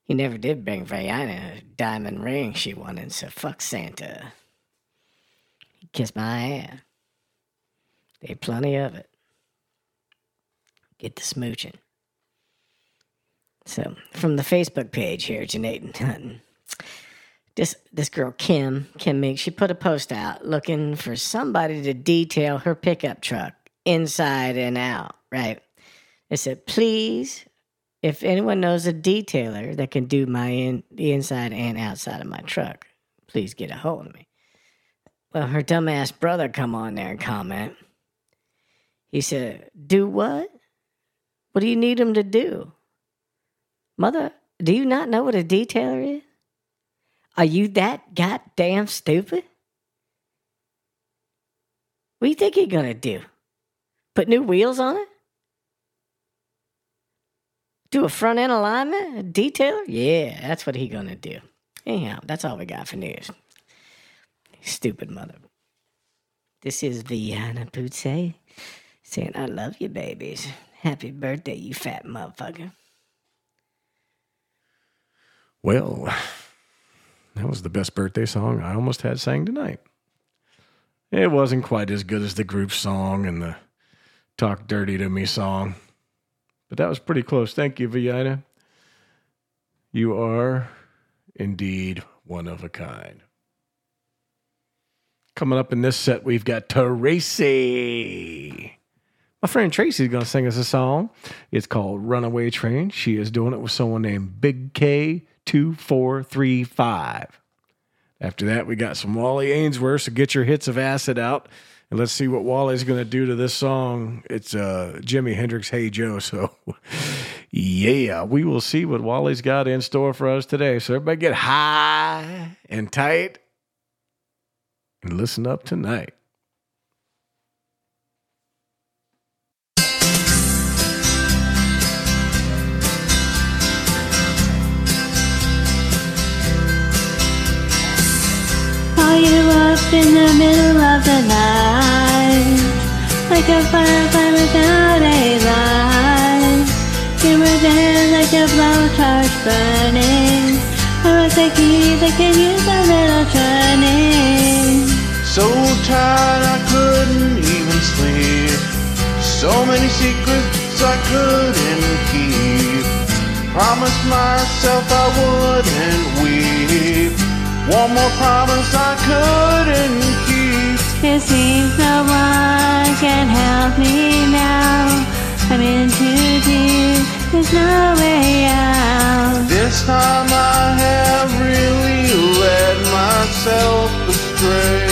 He never did bring Vajana a diamond ring she wanted, so fuck Santa. He kissed my hand. They plenty of it. Get the smooching. So, from the Facebook page here, Janae Hutton. This this girl Kim Kim Meek, she put a post out looking for somebody to detail her pickup truck inside and out. Right? It said, please, if anyone knows a detailer that can do my in the inside and outside of my truck, please get a hold of me. Well, her dumbass brother come on there and comment. He said, "Do what? What do you need him to do? Mother, do you not know what a detailer is? Are you that goddamn stupid? What do you think he's gonna do? Put new wheels on it? Do a front end alignment? A detailer? Yeah, that's what he gonna do. Anyhow, that's all we got for news. Stupid mother. This is Viana Putze saying, I love you, babies. Happy birthday, you fat motherfucker. Well, that was the best birthday song I almost had sang tonight. It wasn't quite as good as the group song and the Talk Dirty to Me song, but that was pretty close. Thank you, Vienna. You are indeed one of a kind. Coming up in this set, we've got Tracy. My friend Tracy's going to sing us a song. It's called Runaway Train. She is doing it with someone named Big K2435. After that, we got some Wally Ainsworth, so get your hits of acid out. And let's see what Wally's going to do to this song. It's uh, Jimi Hendrix, Hey Joe. So, yeah, we will see what Wally's got in store for us today. So, everybody get high and tight and listen up tonight. In the middle of the night? Like a firefly without a light. You were there like a blowtorch burning. I was the key that could use a little turning. So tired I couldn't even sleep. So many secrets I couldn't keep. Promised myself I wouldn't weep. One more promise I couldn't keep. It seems no one can help me now. I'm in too deep, there's no way out. This time I have really led myself astray.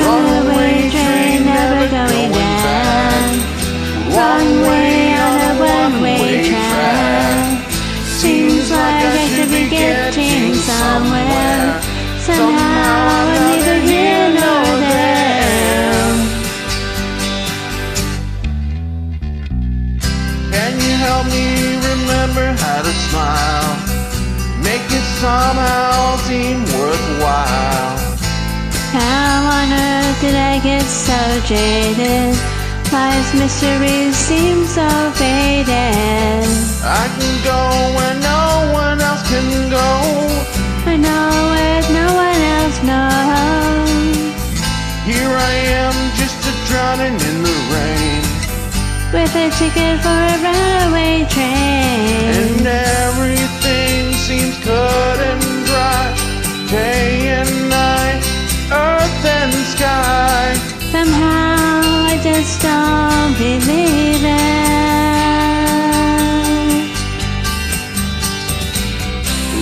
Runaway train never going down. One way on a track. Seems like I should be getting somewhere. Somehow I'm neither here nor there. Can you help me remember how to smile? Make it somehow seem worthwhile. How on earth did I get so jaded? Life's mysteries seem so faded. I can go where no one else can go. I know where no one else knows. Here I am, just a drowning in the rain. With a ticket for a runaway train. And everything seems cut and dry. Day and night, earth and sky. Somehow just don't believe it.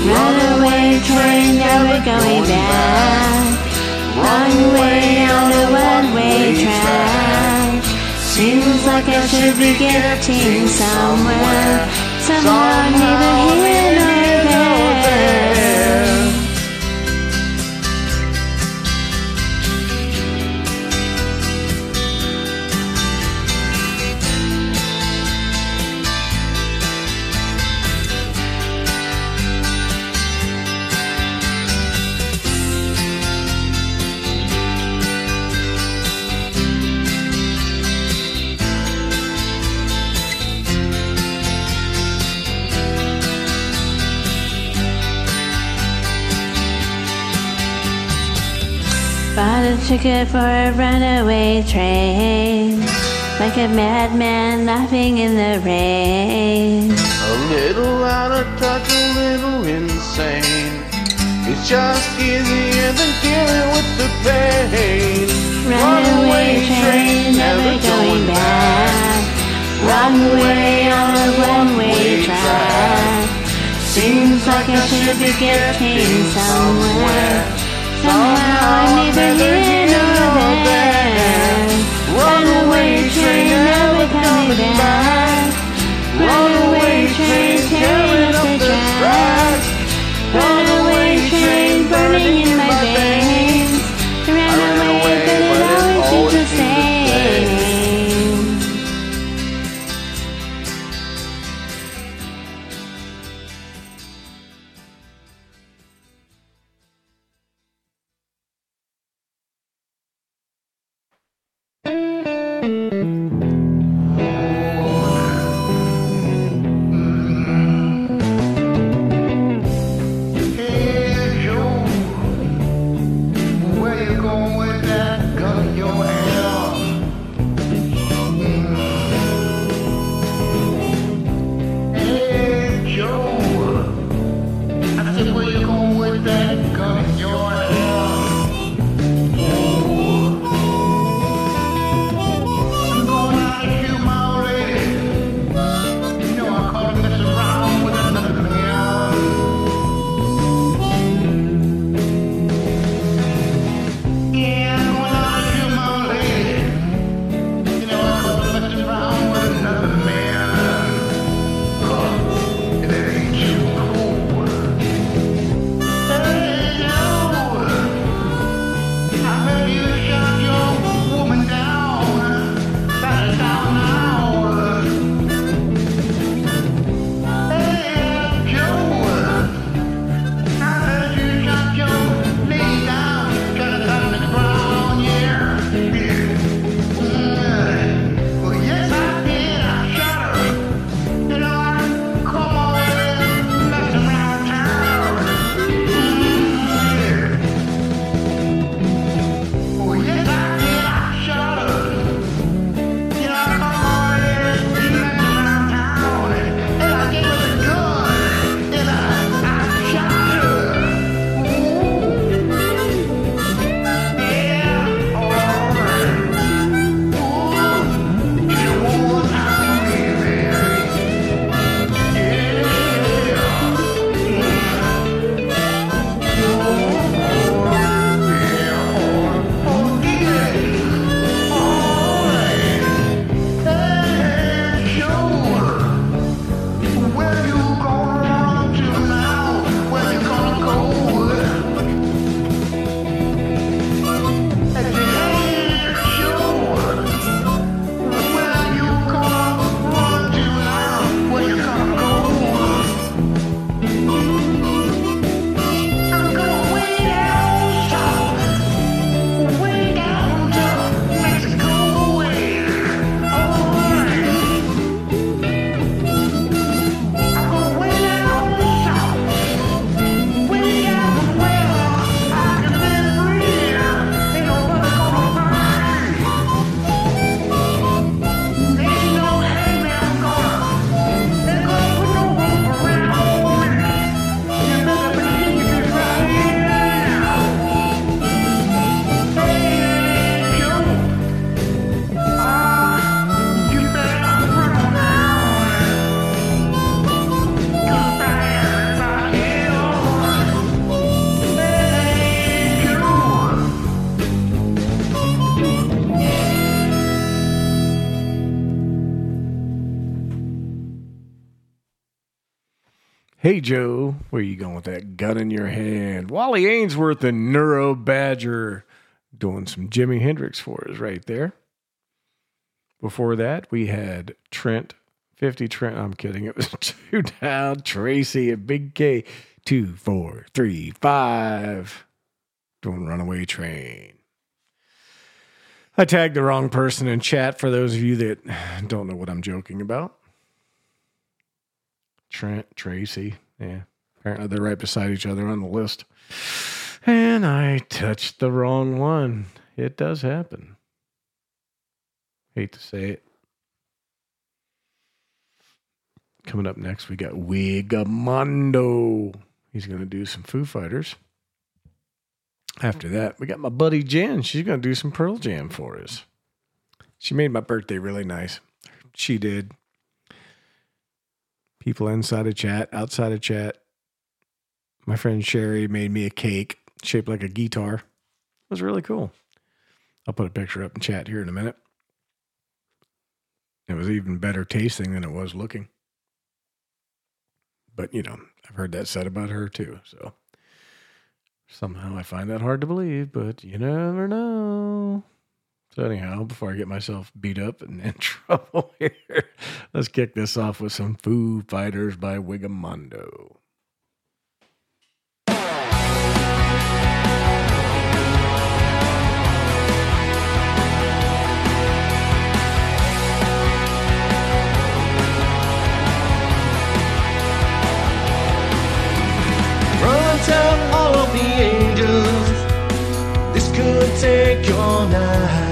Runaway train, never going back. Runaway on a one-way track. Seems like I should be getting somewhere. Somehow neither here Bought a ticket for a runaway train. Like a madman laughing in the rain. A little out of touch, a little insane. It's just easier than dealing with the pain. Runaway train, never going back. Runaway on a one-way track. Seems like I should be getting somewhere. I'm. Runaway train, back. Runaway train tearing up the tracks. Runaway train burning in my veins. Hey Joe, where you going with that gun in your hand? Wally Ainsworth and Neuro Badger doing some Jimi Hendrix for us right there. Before that, we had Trent, 50 Trent. I'm kidding. It was two down, Tracy and Big K, two, four, three, five, doing Runaway Train. I tagged the wrong person in chat for those of you that don't know what I'm joking about. Trent, Tracy. Yeah. Apparently they're right beside each other on the list. And I touched the wrong one. It does happen. Hate to say it. Coming up next, we got Wigamondo. He's going to do some Foo Fighters. After that, we got my buddy Jen. She's going to do some Pearl Jam for us. She made my birthday really nice. She did people inside of chat, outside of chat. My friend Sherry made me a cake shaped like a guitar. It was really cool. I'll put a picture up in chat here in a minute. It was even better tasting than it was looking. But you know, I've heard that said about her too. So somehow I find that hard to believe, but you never know. So anyhow, before I get myself beat up and in trouble here, let's kick this off with some Foo Fighters by Wigamondo. All of the angels this could take your night.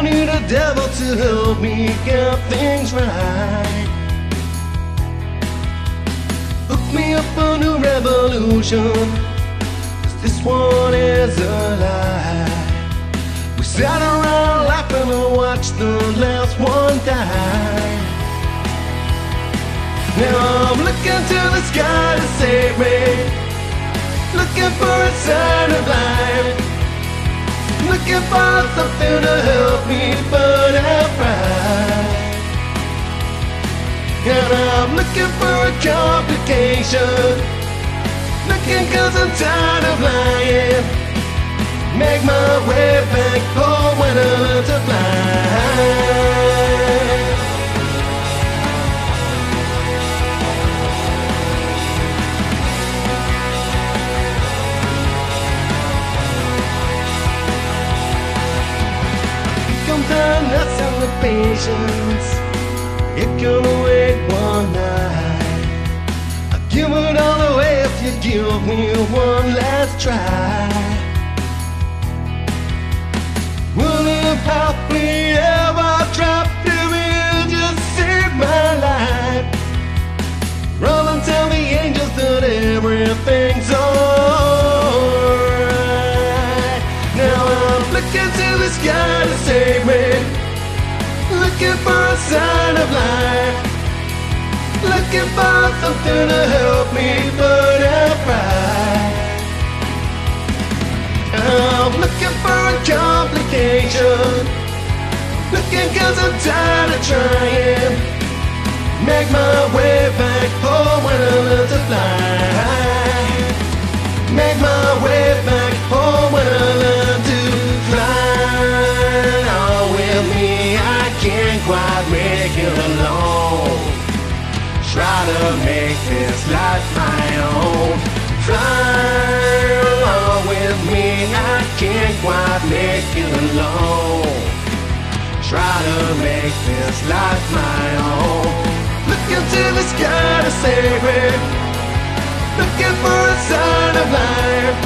I need a devil to help me get things right. Hook me up a new revolution. 'cause this one is a lie. We sat around laughing and watched the last one die. Now I'm looking to the sky to save me. Looking for a sign of life. Looking for something to help me bright. And I'm looking for a complication. Looking cause I'm tired of lying. Make my way back home when I learn to fly. How the patience It can wait one night I'll give it all away if you give me one last try Will it happily ever drop to save me. Looking for a sign of life. Looking for something to help me burn out bright I'm looking for a complication. Looking cause I'm tired of trying. Make my way back home when I learn to fly. Make my way back home when I learn to quite make it alone Try to make this life my own. Fly along with me I can't quite make it alone. Try to make this life my own. Looking to the sky to save me. Looking for a sign of life.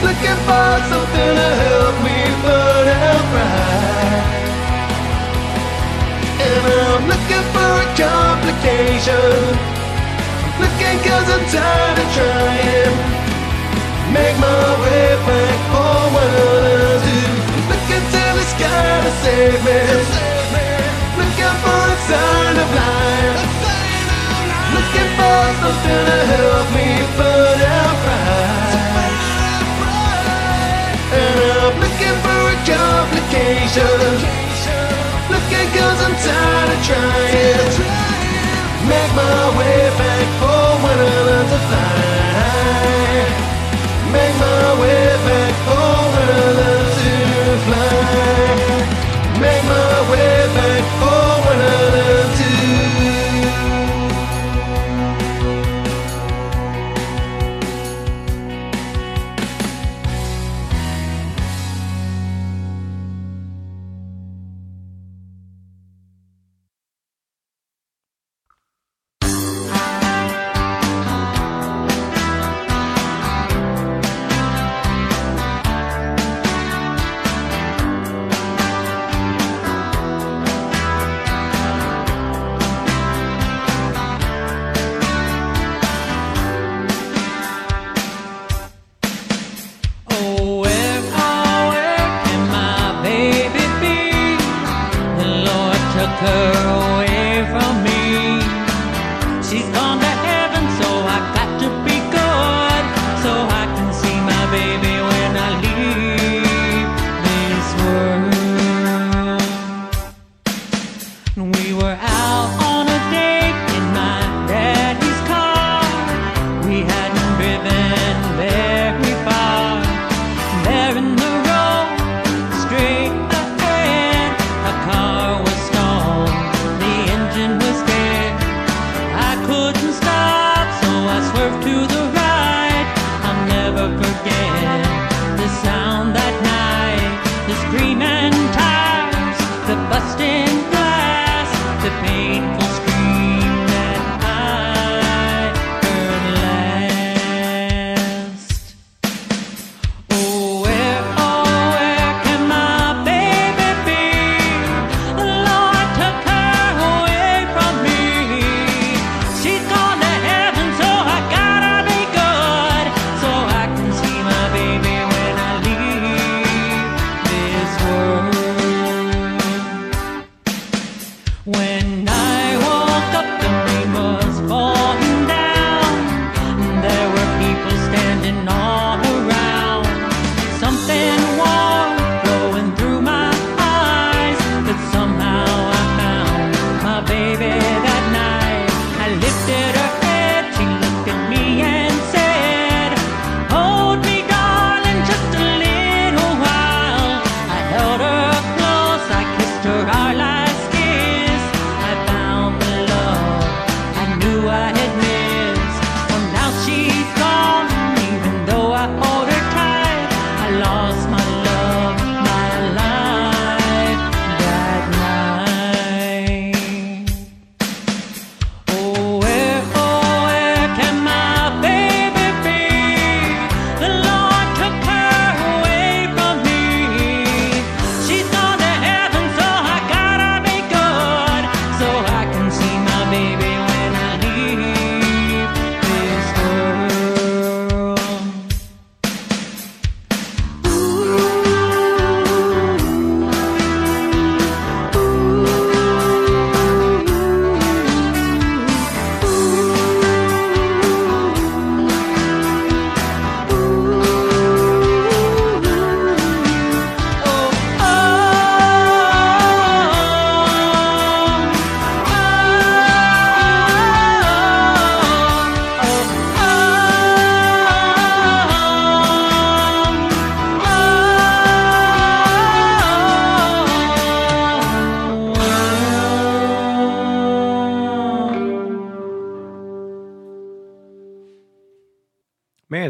Looking for something to help me burn out bright And I'm looking for a complication. Looking cause I'm tired of trying. Make my way back home when I to Looking to the sky to save me. Looking for a sign of life. Looking for something to help me burn out bright And I'm looking for a complication cause I'm tired of trying. Make my way back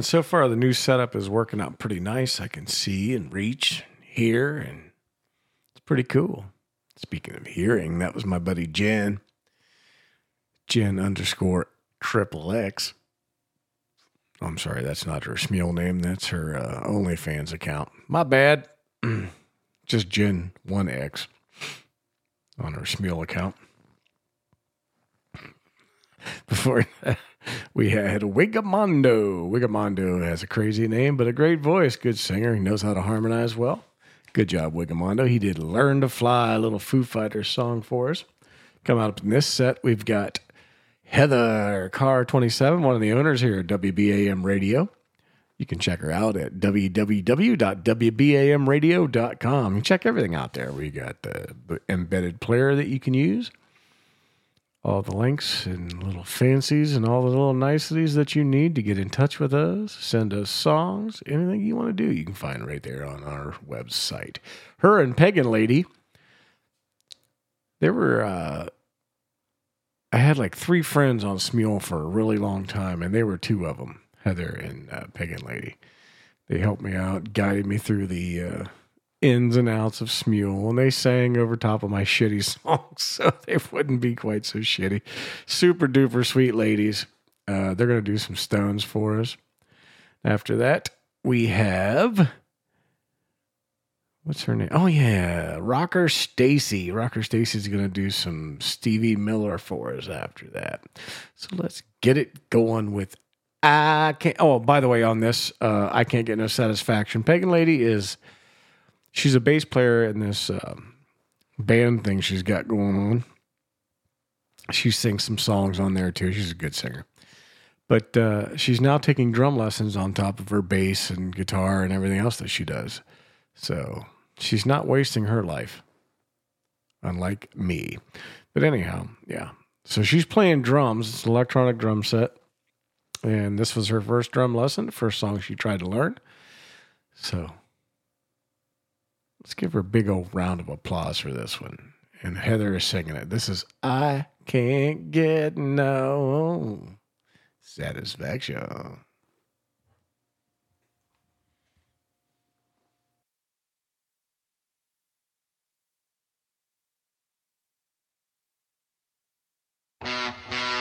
Man, so far the new setup is working out pretty nice. I can see and reach, hear, and it's pretty cool. Speaking of hearing, that was my buddy Jen. Jen underscore triple X. I'm sorry, that's not her Smule name. That's her uh, OnlyFans account. My bad. Just Jen 1X on her Smule account. Before we had Wigamondo. Wigamondo has a crazy name, but a great voice. Good singer. He knows how to harmonize well. Good job, Wigamondo. He did Learn to Fly, a little Foo Fighters song for us. Coming up in this set, we've got Heather Carr 27, one of the owners here at WBAM Radio. You can check her out at www.wbamradio.com. Check everything out there. We got the, the embedded player that you can use, all the links and little fancies and all the little niceties that you need to get in touch with us, send us songs, anything you want to do, you can find right there on our website. Her and Pagan Lady, there were. Uh, I had like three friends on Smule for a really long time, and they were two of them, Heather and uh, Pagan Lady. They helped me out, guided me through the uh, ins and outs of Smule, and they sang over top of my shitty songs, so they wouldn't be quite so shitty. Super duper sweet ladies. Uh, they're going to do some stones for us. After that, we have what's her name? Oh yeah, Rocker Stacy. Rocker Stacy's going to do some Stevie Miller for us after that. So let's get it going with I can't. Oh, by the way, on this, uh, I can't get no satisfaction. Pagan Lady is she's a bass player in this um, band thing she's got going on. She sings some songs on there too. She's a good singer. But uh, she's now taking drum lessons on top of her bass and guitar and everything else that she does. So she's not wasting her life, unlike me. But anyhow, yeah. So she's playing drums. It's an electronic drum set. And this was her first drum lesson, first song she tried to learn. So let's give her a big old round of applause for this one. And Heather is singing it. This is I Can't Get No Satisfaction.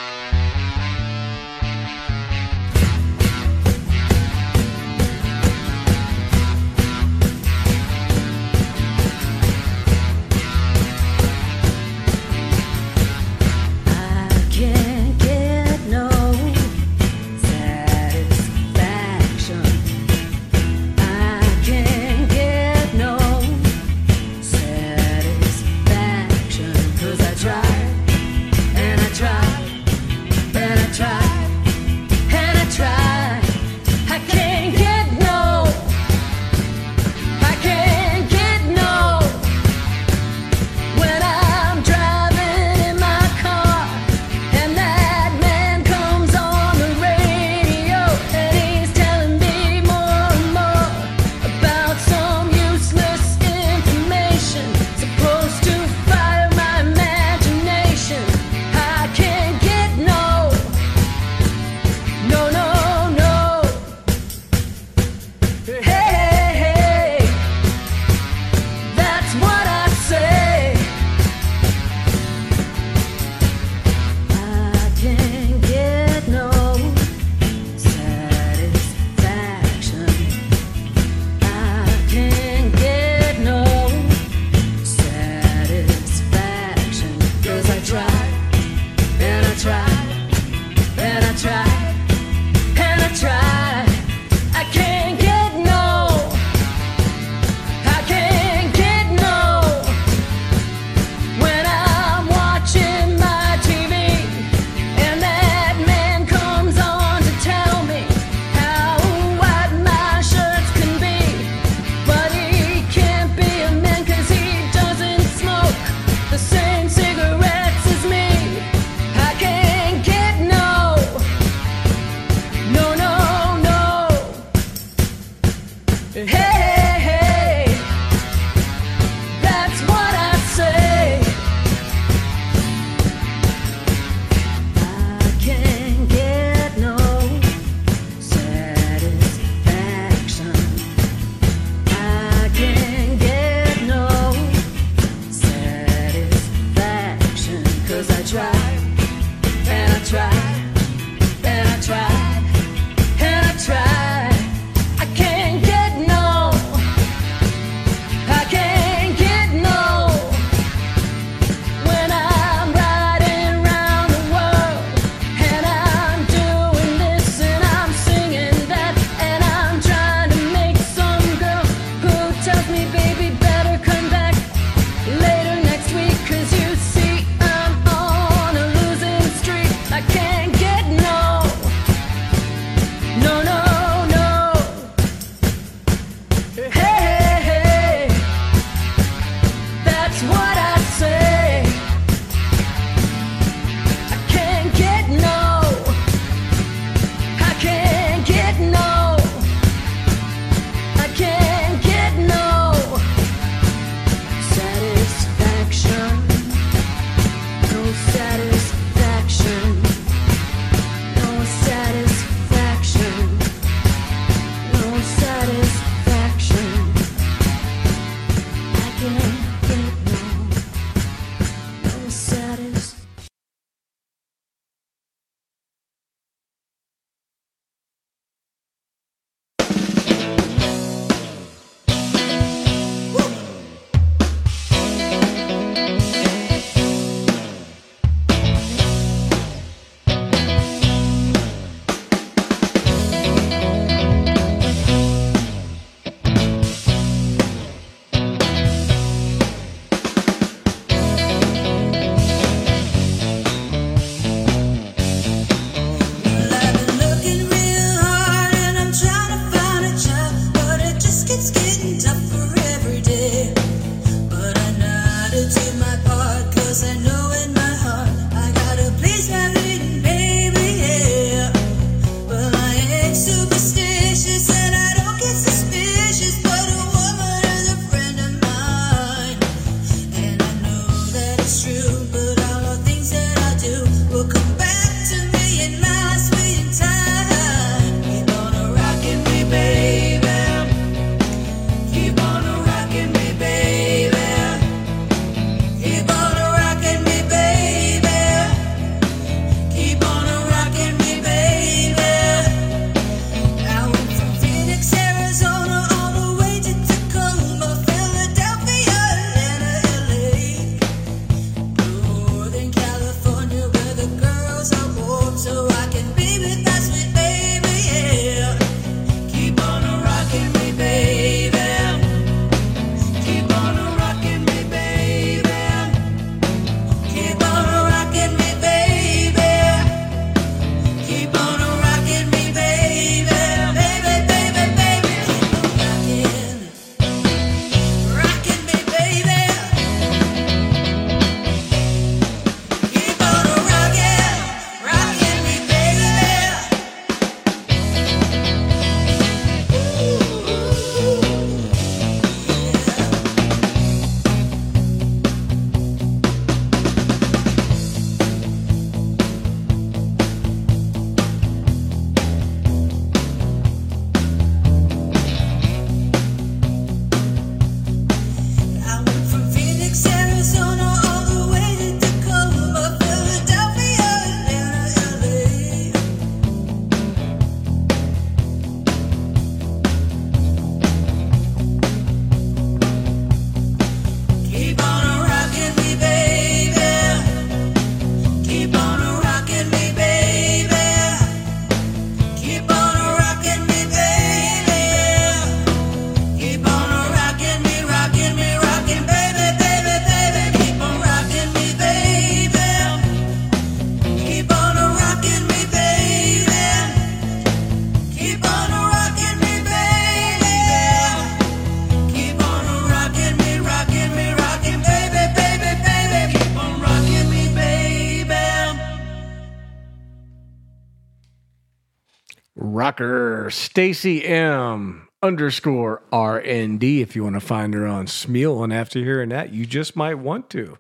Stacy M underscore RND if you want to find her on Smule. And after hearing that, you just might want to.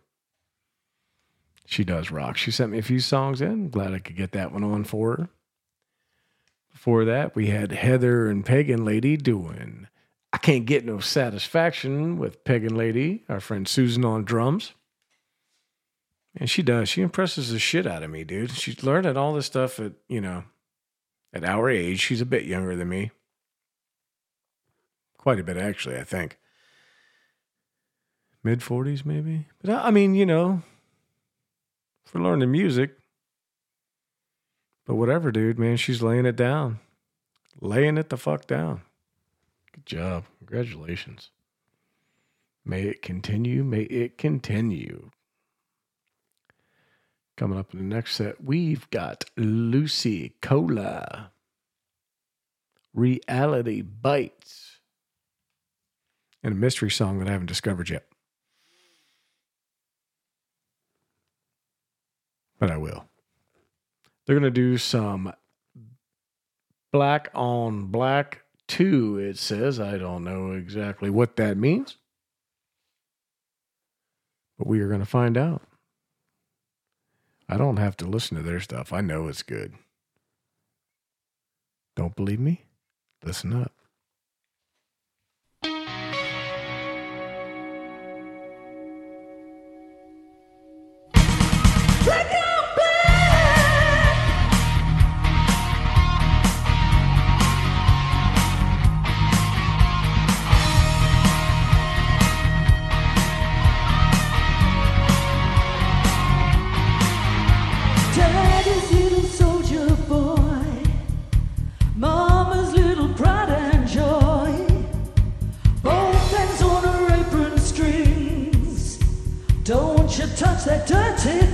She does rock. She sent me a few songs in. Glad I could get that one on for her. Before that, we had Heather and Pagan Lady doing I Can't Get No Satisfaction with Pagan Lady, our friend Susan on drums. And she does. She impresses the shit out of me, dude. She's learning all this stuff at, you know, at our age. She's a bit younger than me. Quite a bit, actually, I think. Mid 40s, maybe. But I mean, you know, for learning music. But whatever, dude, man, she's laying it down. Laying it the fuck down. Good job. Congratulations. May it continue. May it continue. Coming up in the next set, we've got Lucy Cola. Reality Bites. And a mystery song that I haven't discovered yet. But I will. They're going to do some black on black 2, it says. I don't know exactly what that means. But we are going to find out. I don't have to listen to their stuff. I know it's good. Don't believe me? Listen up. Touch that dirty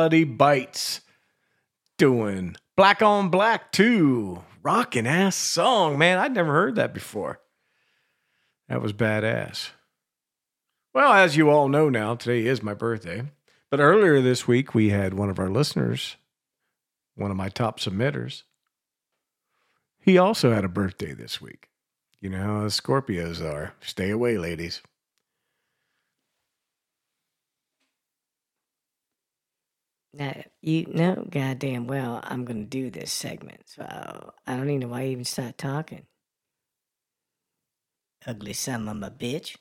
Reality Bites, doing Black on Black 2. Rockin' ass song, man. I'd never heard that before. That was badass. Well, as you all know now, today is my birthday. But earlier this week, we had one of our listeners, one of my top submitters. He also had a birthday this week. You know how Scorpios are. Stay away, ladies. Now, you know goddamn well I'm going to do this segment, so I don't even know why you even start talking. Ugly son of a bitch.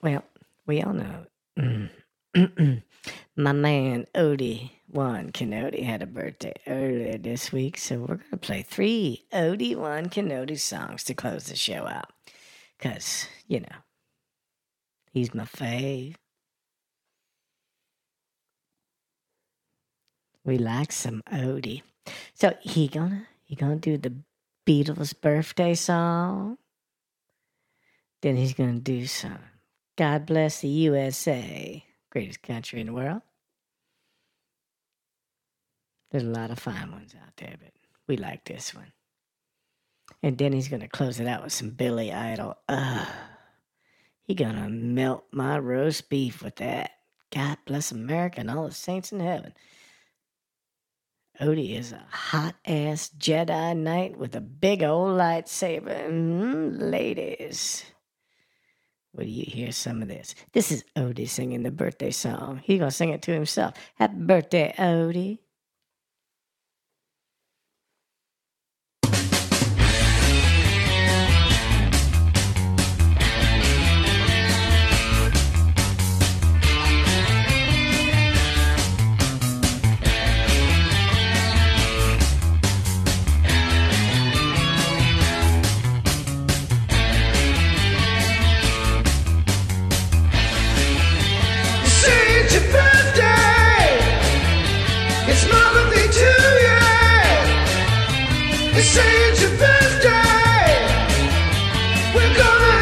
Well, we all know. My man Odie One Kennedy had a birthday earlier this week, so we're going to play three Odie One Kennedy songs to close the show out. Because, you know, he's my fave. Like some Odie. So he gonna he gonna do the Beatles birthday song. Then he's gonna do some God bless the USA, greatest country in the world. There's a lot of fine ones out there, but we like this one. And then he's gonna close it out with some Billy Idol. Ugh. He gonna melt my roast beef with that. God bless America and all the saints in heaven. Odie is a hot ass Jedi Knight with a big old lightsaber. Mm, ladies, will you hear some of this? This is Odie singing the birthday song. He gonna sing it to himself. Happy birthday, Odie. It's your birthday. We're gonna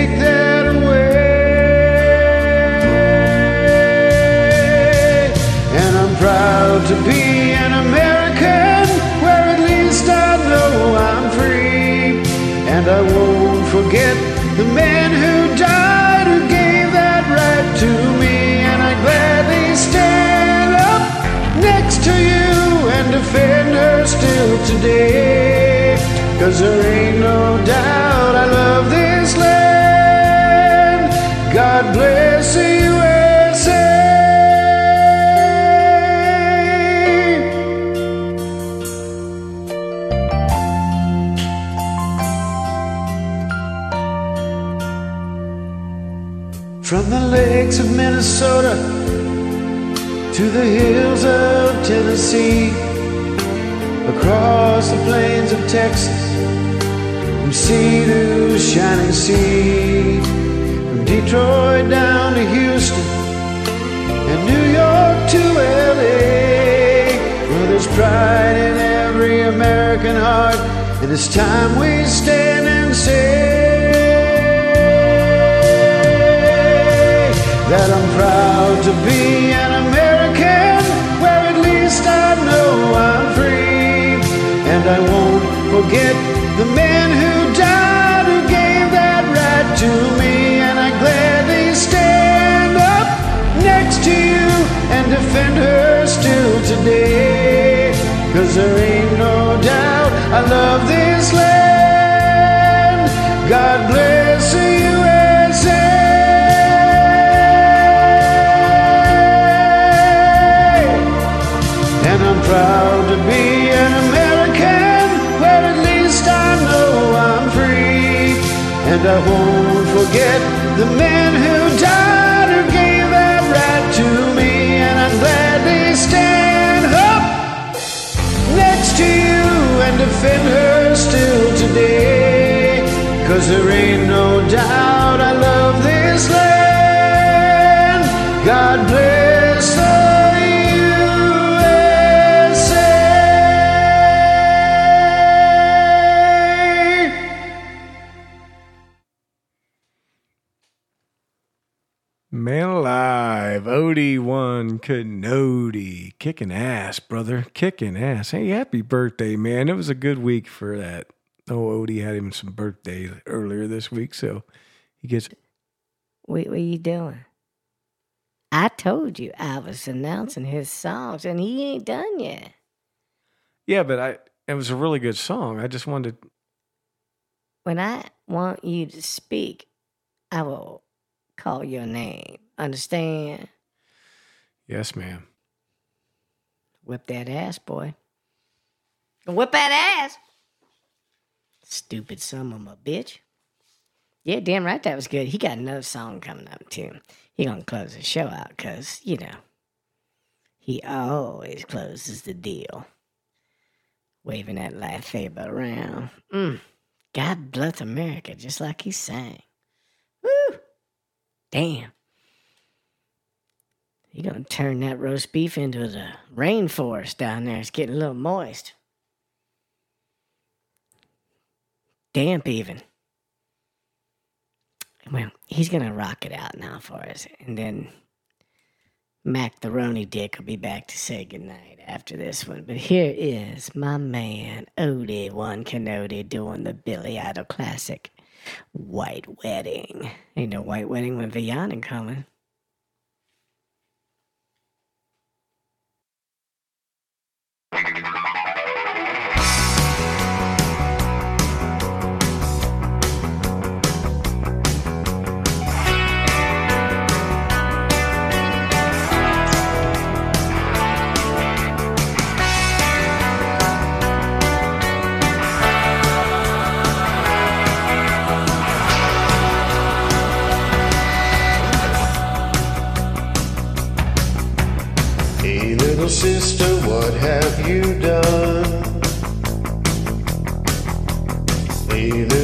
there ain't no doubt I love this land. God bless the USA. From the lakes of Minnesota to the hills of Tennessee, across the plains of Texas, sea to shining sea, from Detroit down to Houston, and New York to LA, where there's pride in every American heart, and it's time we stand and say that I'm proud to be an American, where at least I know I'm free. And I won't forget the man who to me. And I gladly stand up next to you and defend her still today. Cause there ain't no doubt I love this land. God bless I'm proud to be an American, where at least I know I'm free. And I won't forget the man who died, who gave that right to me. And I'm gladly stand up next to you and defend her still today. Cause there ain't no doubt I love Kicking ass, brother. Kicking ass. Hey, happy birthday, man. It was a good week for that. Oh, Odie had him some birthday earlier this week, so he gets. What, what are you doing? I told you I was announcing his songs, and he ain't done yet. Yeah, but I. It was a really good song. I just wanted. When I want you to speak, I will call your name. Understand? Yes, ma'am. Whip that ass, boy. Whip that ass. Stupid son of a bitch. Yeah, damn right that was good. He got another song coming up too. He gonna close the show out because, you know, he always closes the deal. Waving that lightsaber around. Mm. God bless America, just like he sang. Woo! Damn. He gonna turn that roast beef into the rainforest down there. It's getting a little moist. Damp even. Well, he's gonna rock it out now for us, and then Mac the Rony Dick will be back to say goodnight after this one. But here is my man Odie One Canody doing the Billy Idol classic, White Wedding. Ain't no White Wedding with Vianen coming.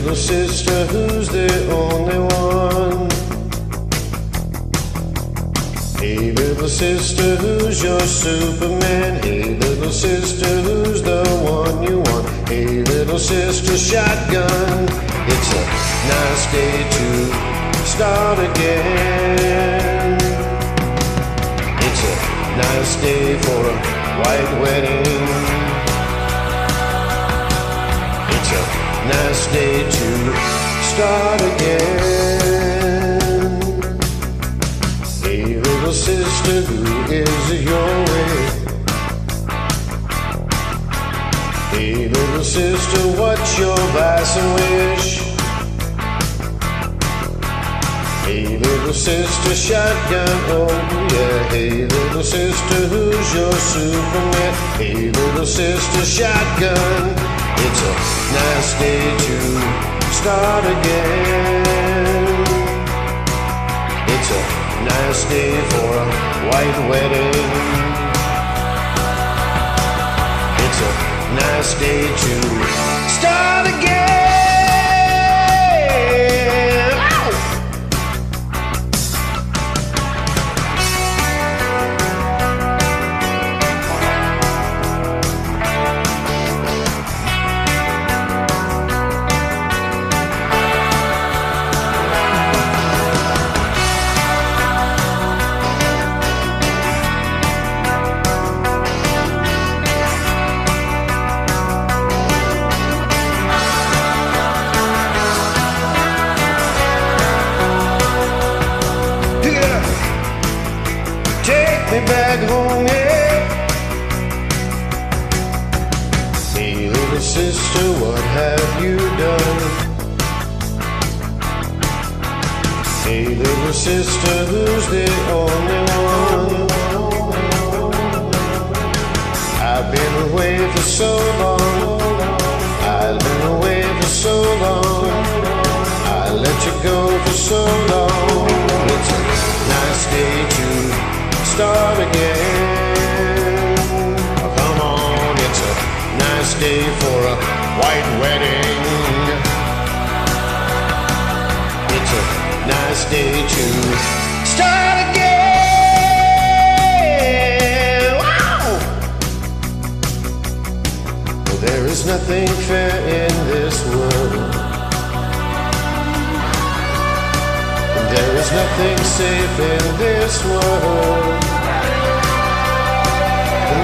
little sister who's the only one. Hey, little sister, who's your Superman? Hey, little sister, who's the one you want? Hey, little sister, shotgun. It's a nice day to start again. It's a nice day for a white wedding. It's a nice day to start again. Hey, little sister, who is your way? Hey, little sister, what's your vice and wish? Hey, little sister, shotgun, oh yeah. Hey, little sister, who's your Superman? Hey, little sister, shotgun. It's a nice day to start again. It's a nice day for a white wedding. It's a nice day to start again.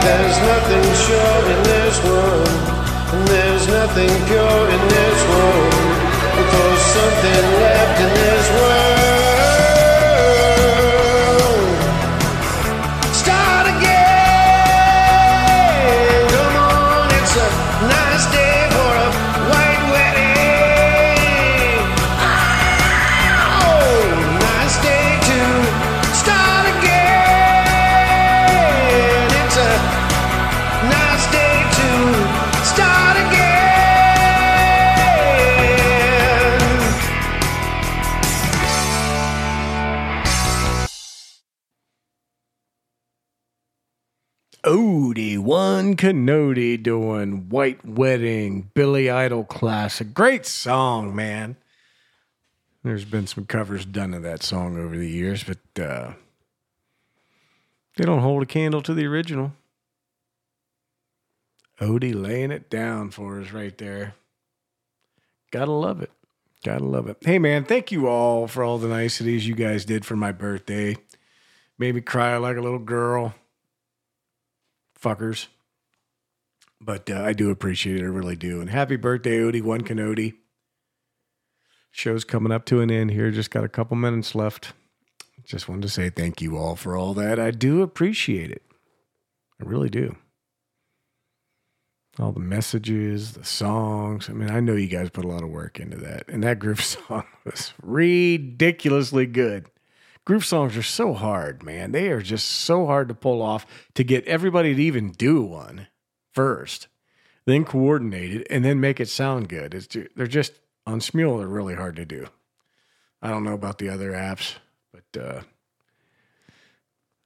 There's nothing sure in this world. And there's nothing pure in this world. Because something left in this world. Canody doing White Wedding, Billy Idol classic. Great song, man. There's been some covers done of that song over the years, but uh, they don't hold a candle to the original. Odie laying it down for us right there. Gotta love it. Gotta love it. Hey, man, thank you all for all the niceties you guys did for my birthday. Made me cry like a little girl fuckers. But uh, I do appreciate it. I really do. And happy birthday, Odie One Canody. Show's coming up to an end here. Just got a couple minutes left. Just wanted to say thank you all for all that. I do appreciate it. I really do. All the messages, the songs. I mean, I know you guys put a lot of work into that. And that group song was ridiculously good. Group songs are so hard, man. They are just so hard to pull off to get everybody to even do one first, then coordinate it, and then make it sound good. It's they're just on Smule. They're really hard to do. I don't know about the other apps, but uh,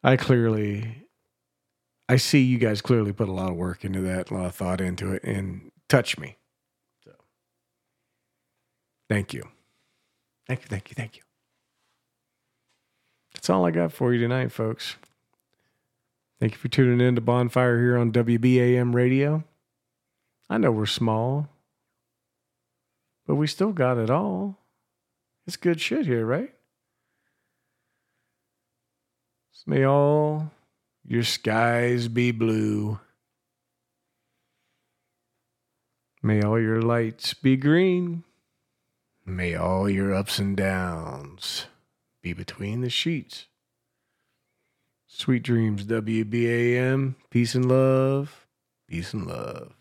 I clearly, I see you guys clearly put a lot of work into that, a lot of thought into it, and touch me. So, thank you, thank you, thank you, thank you. That's all I got for you tonight, folks. Thank you for tuning in to Bonfire here on WBAM Radio. I know we're small, but we still got it all. It's good shit here, right? May all your skies be blue. May all your lights be green. May all your ups and downs be between the sheets. Sweet dreams, WBAM. Peace and love. Peace and love.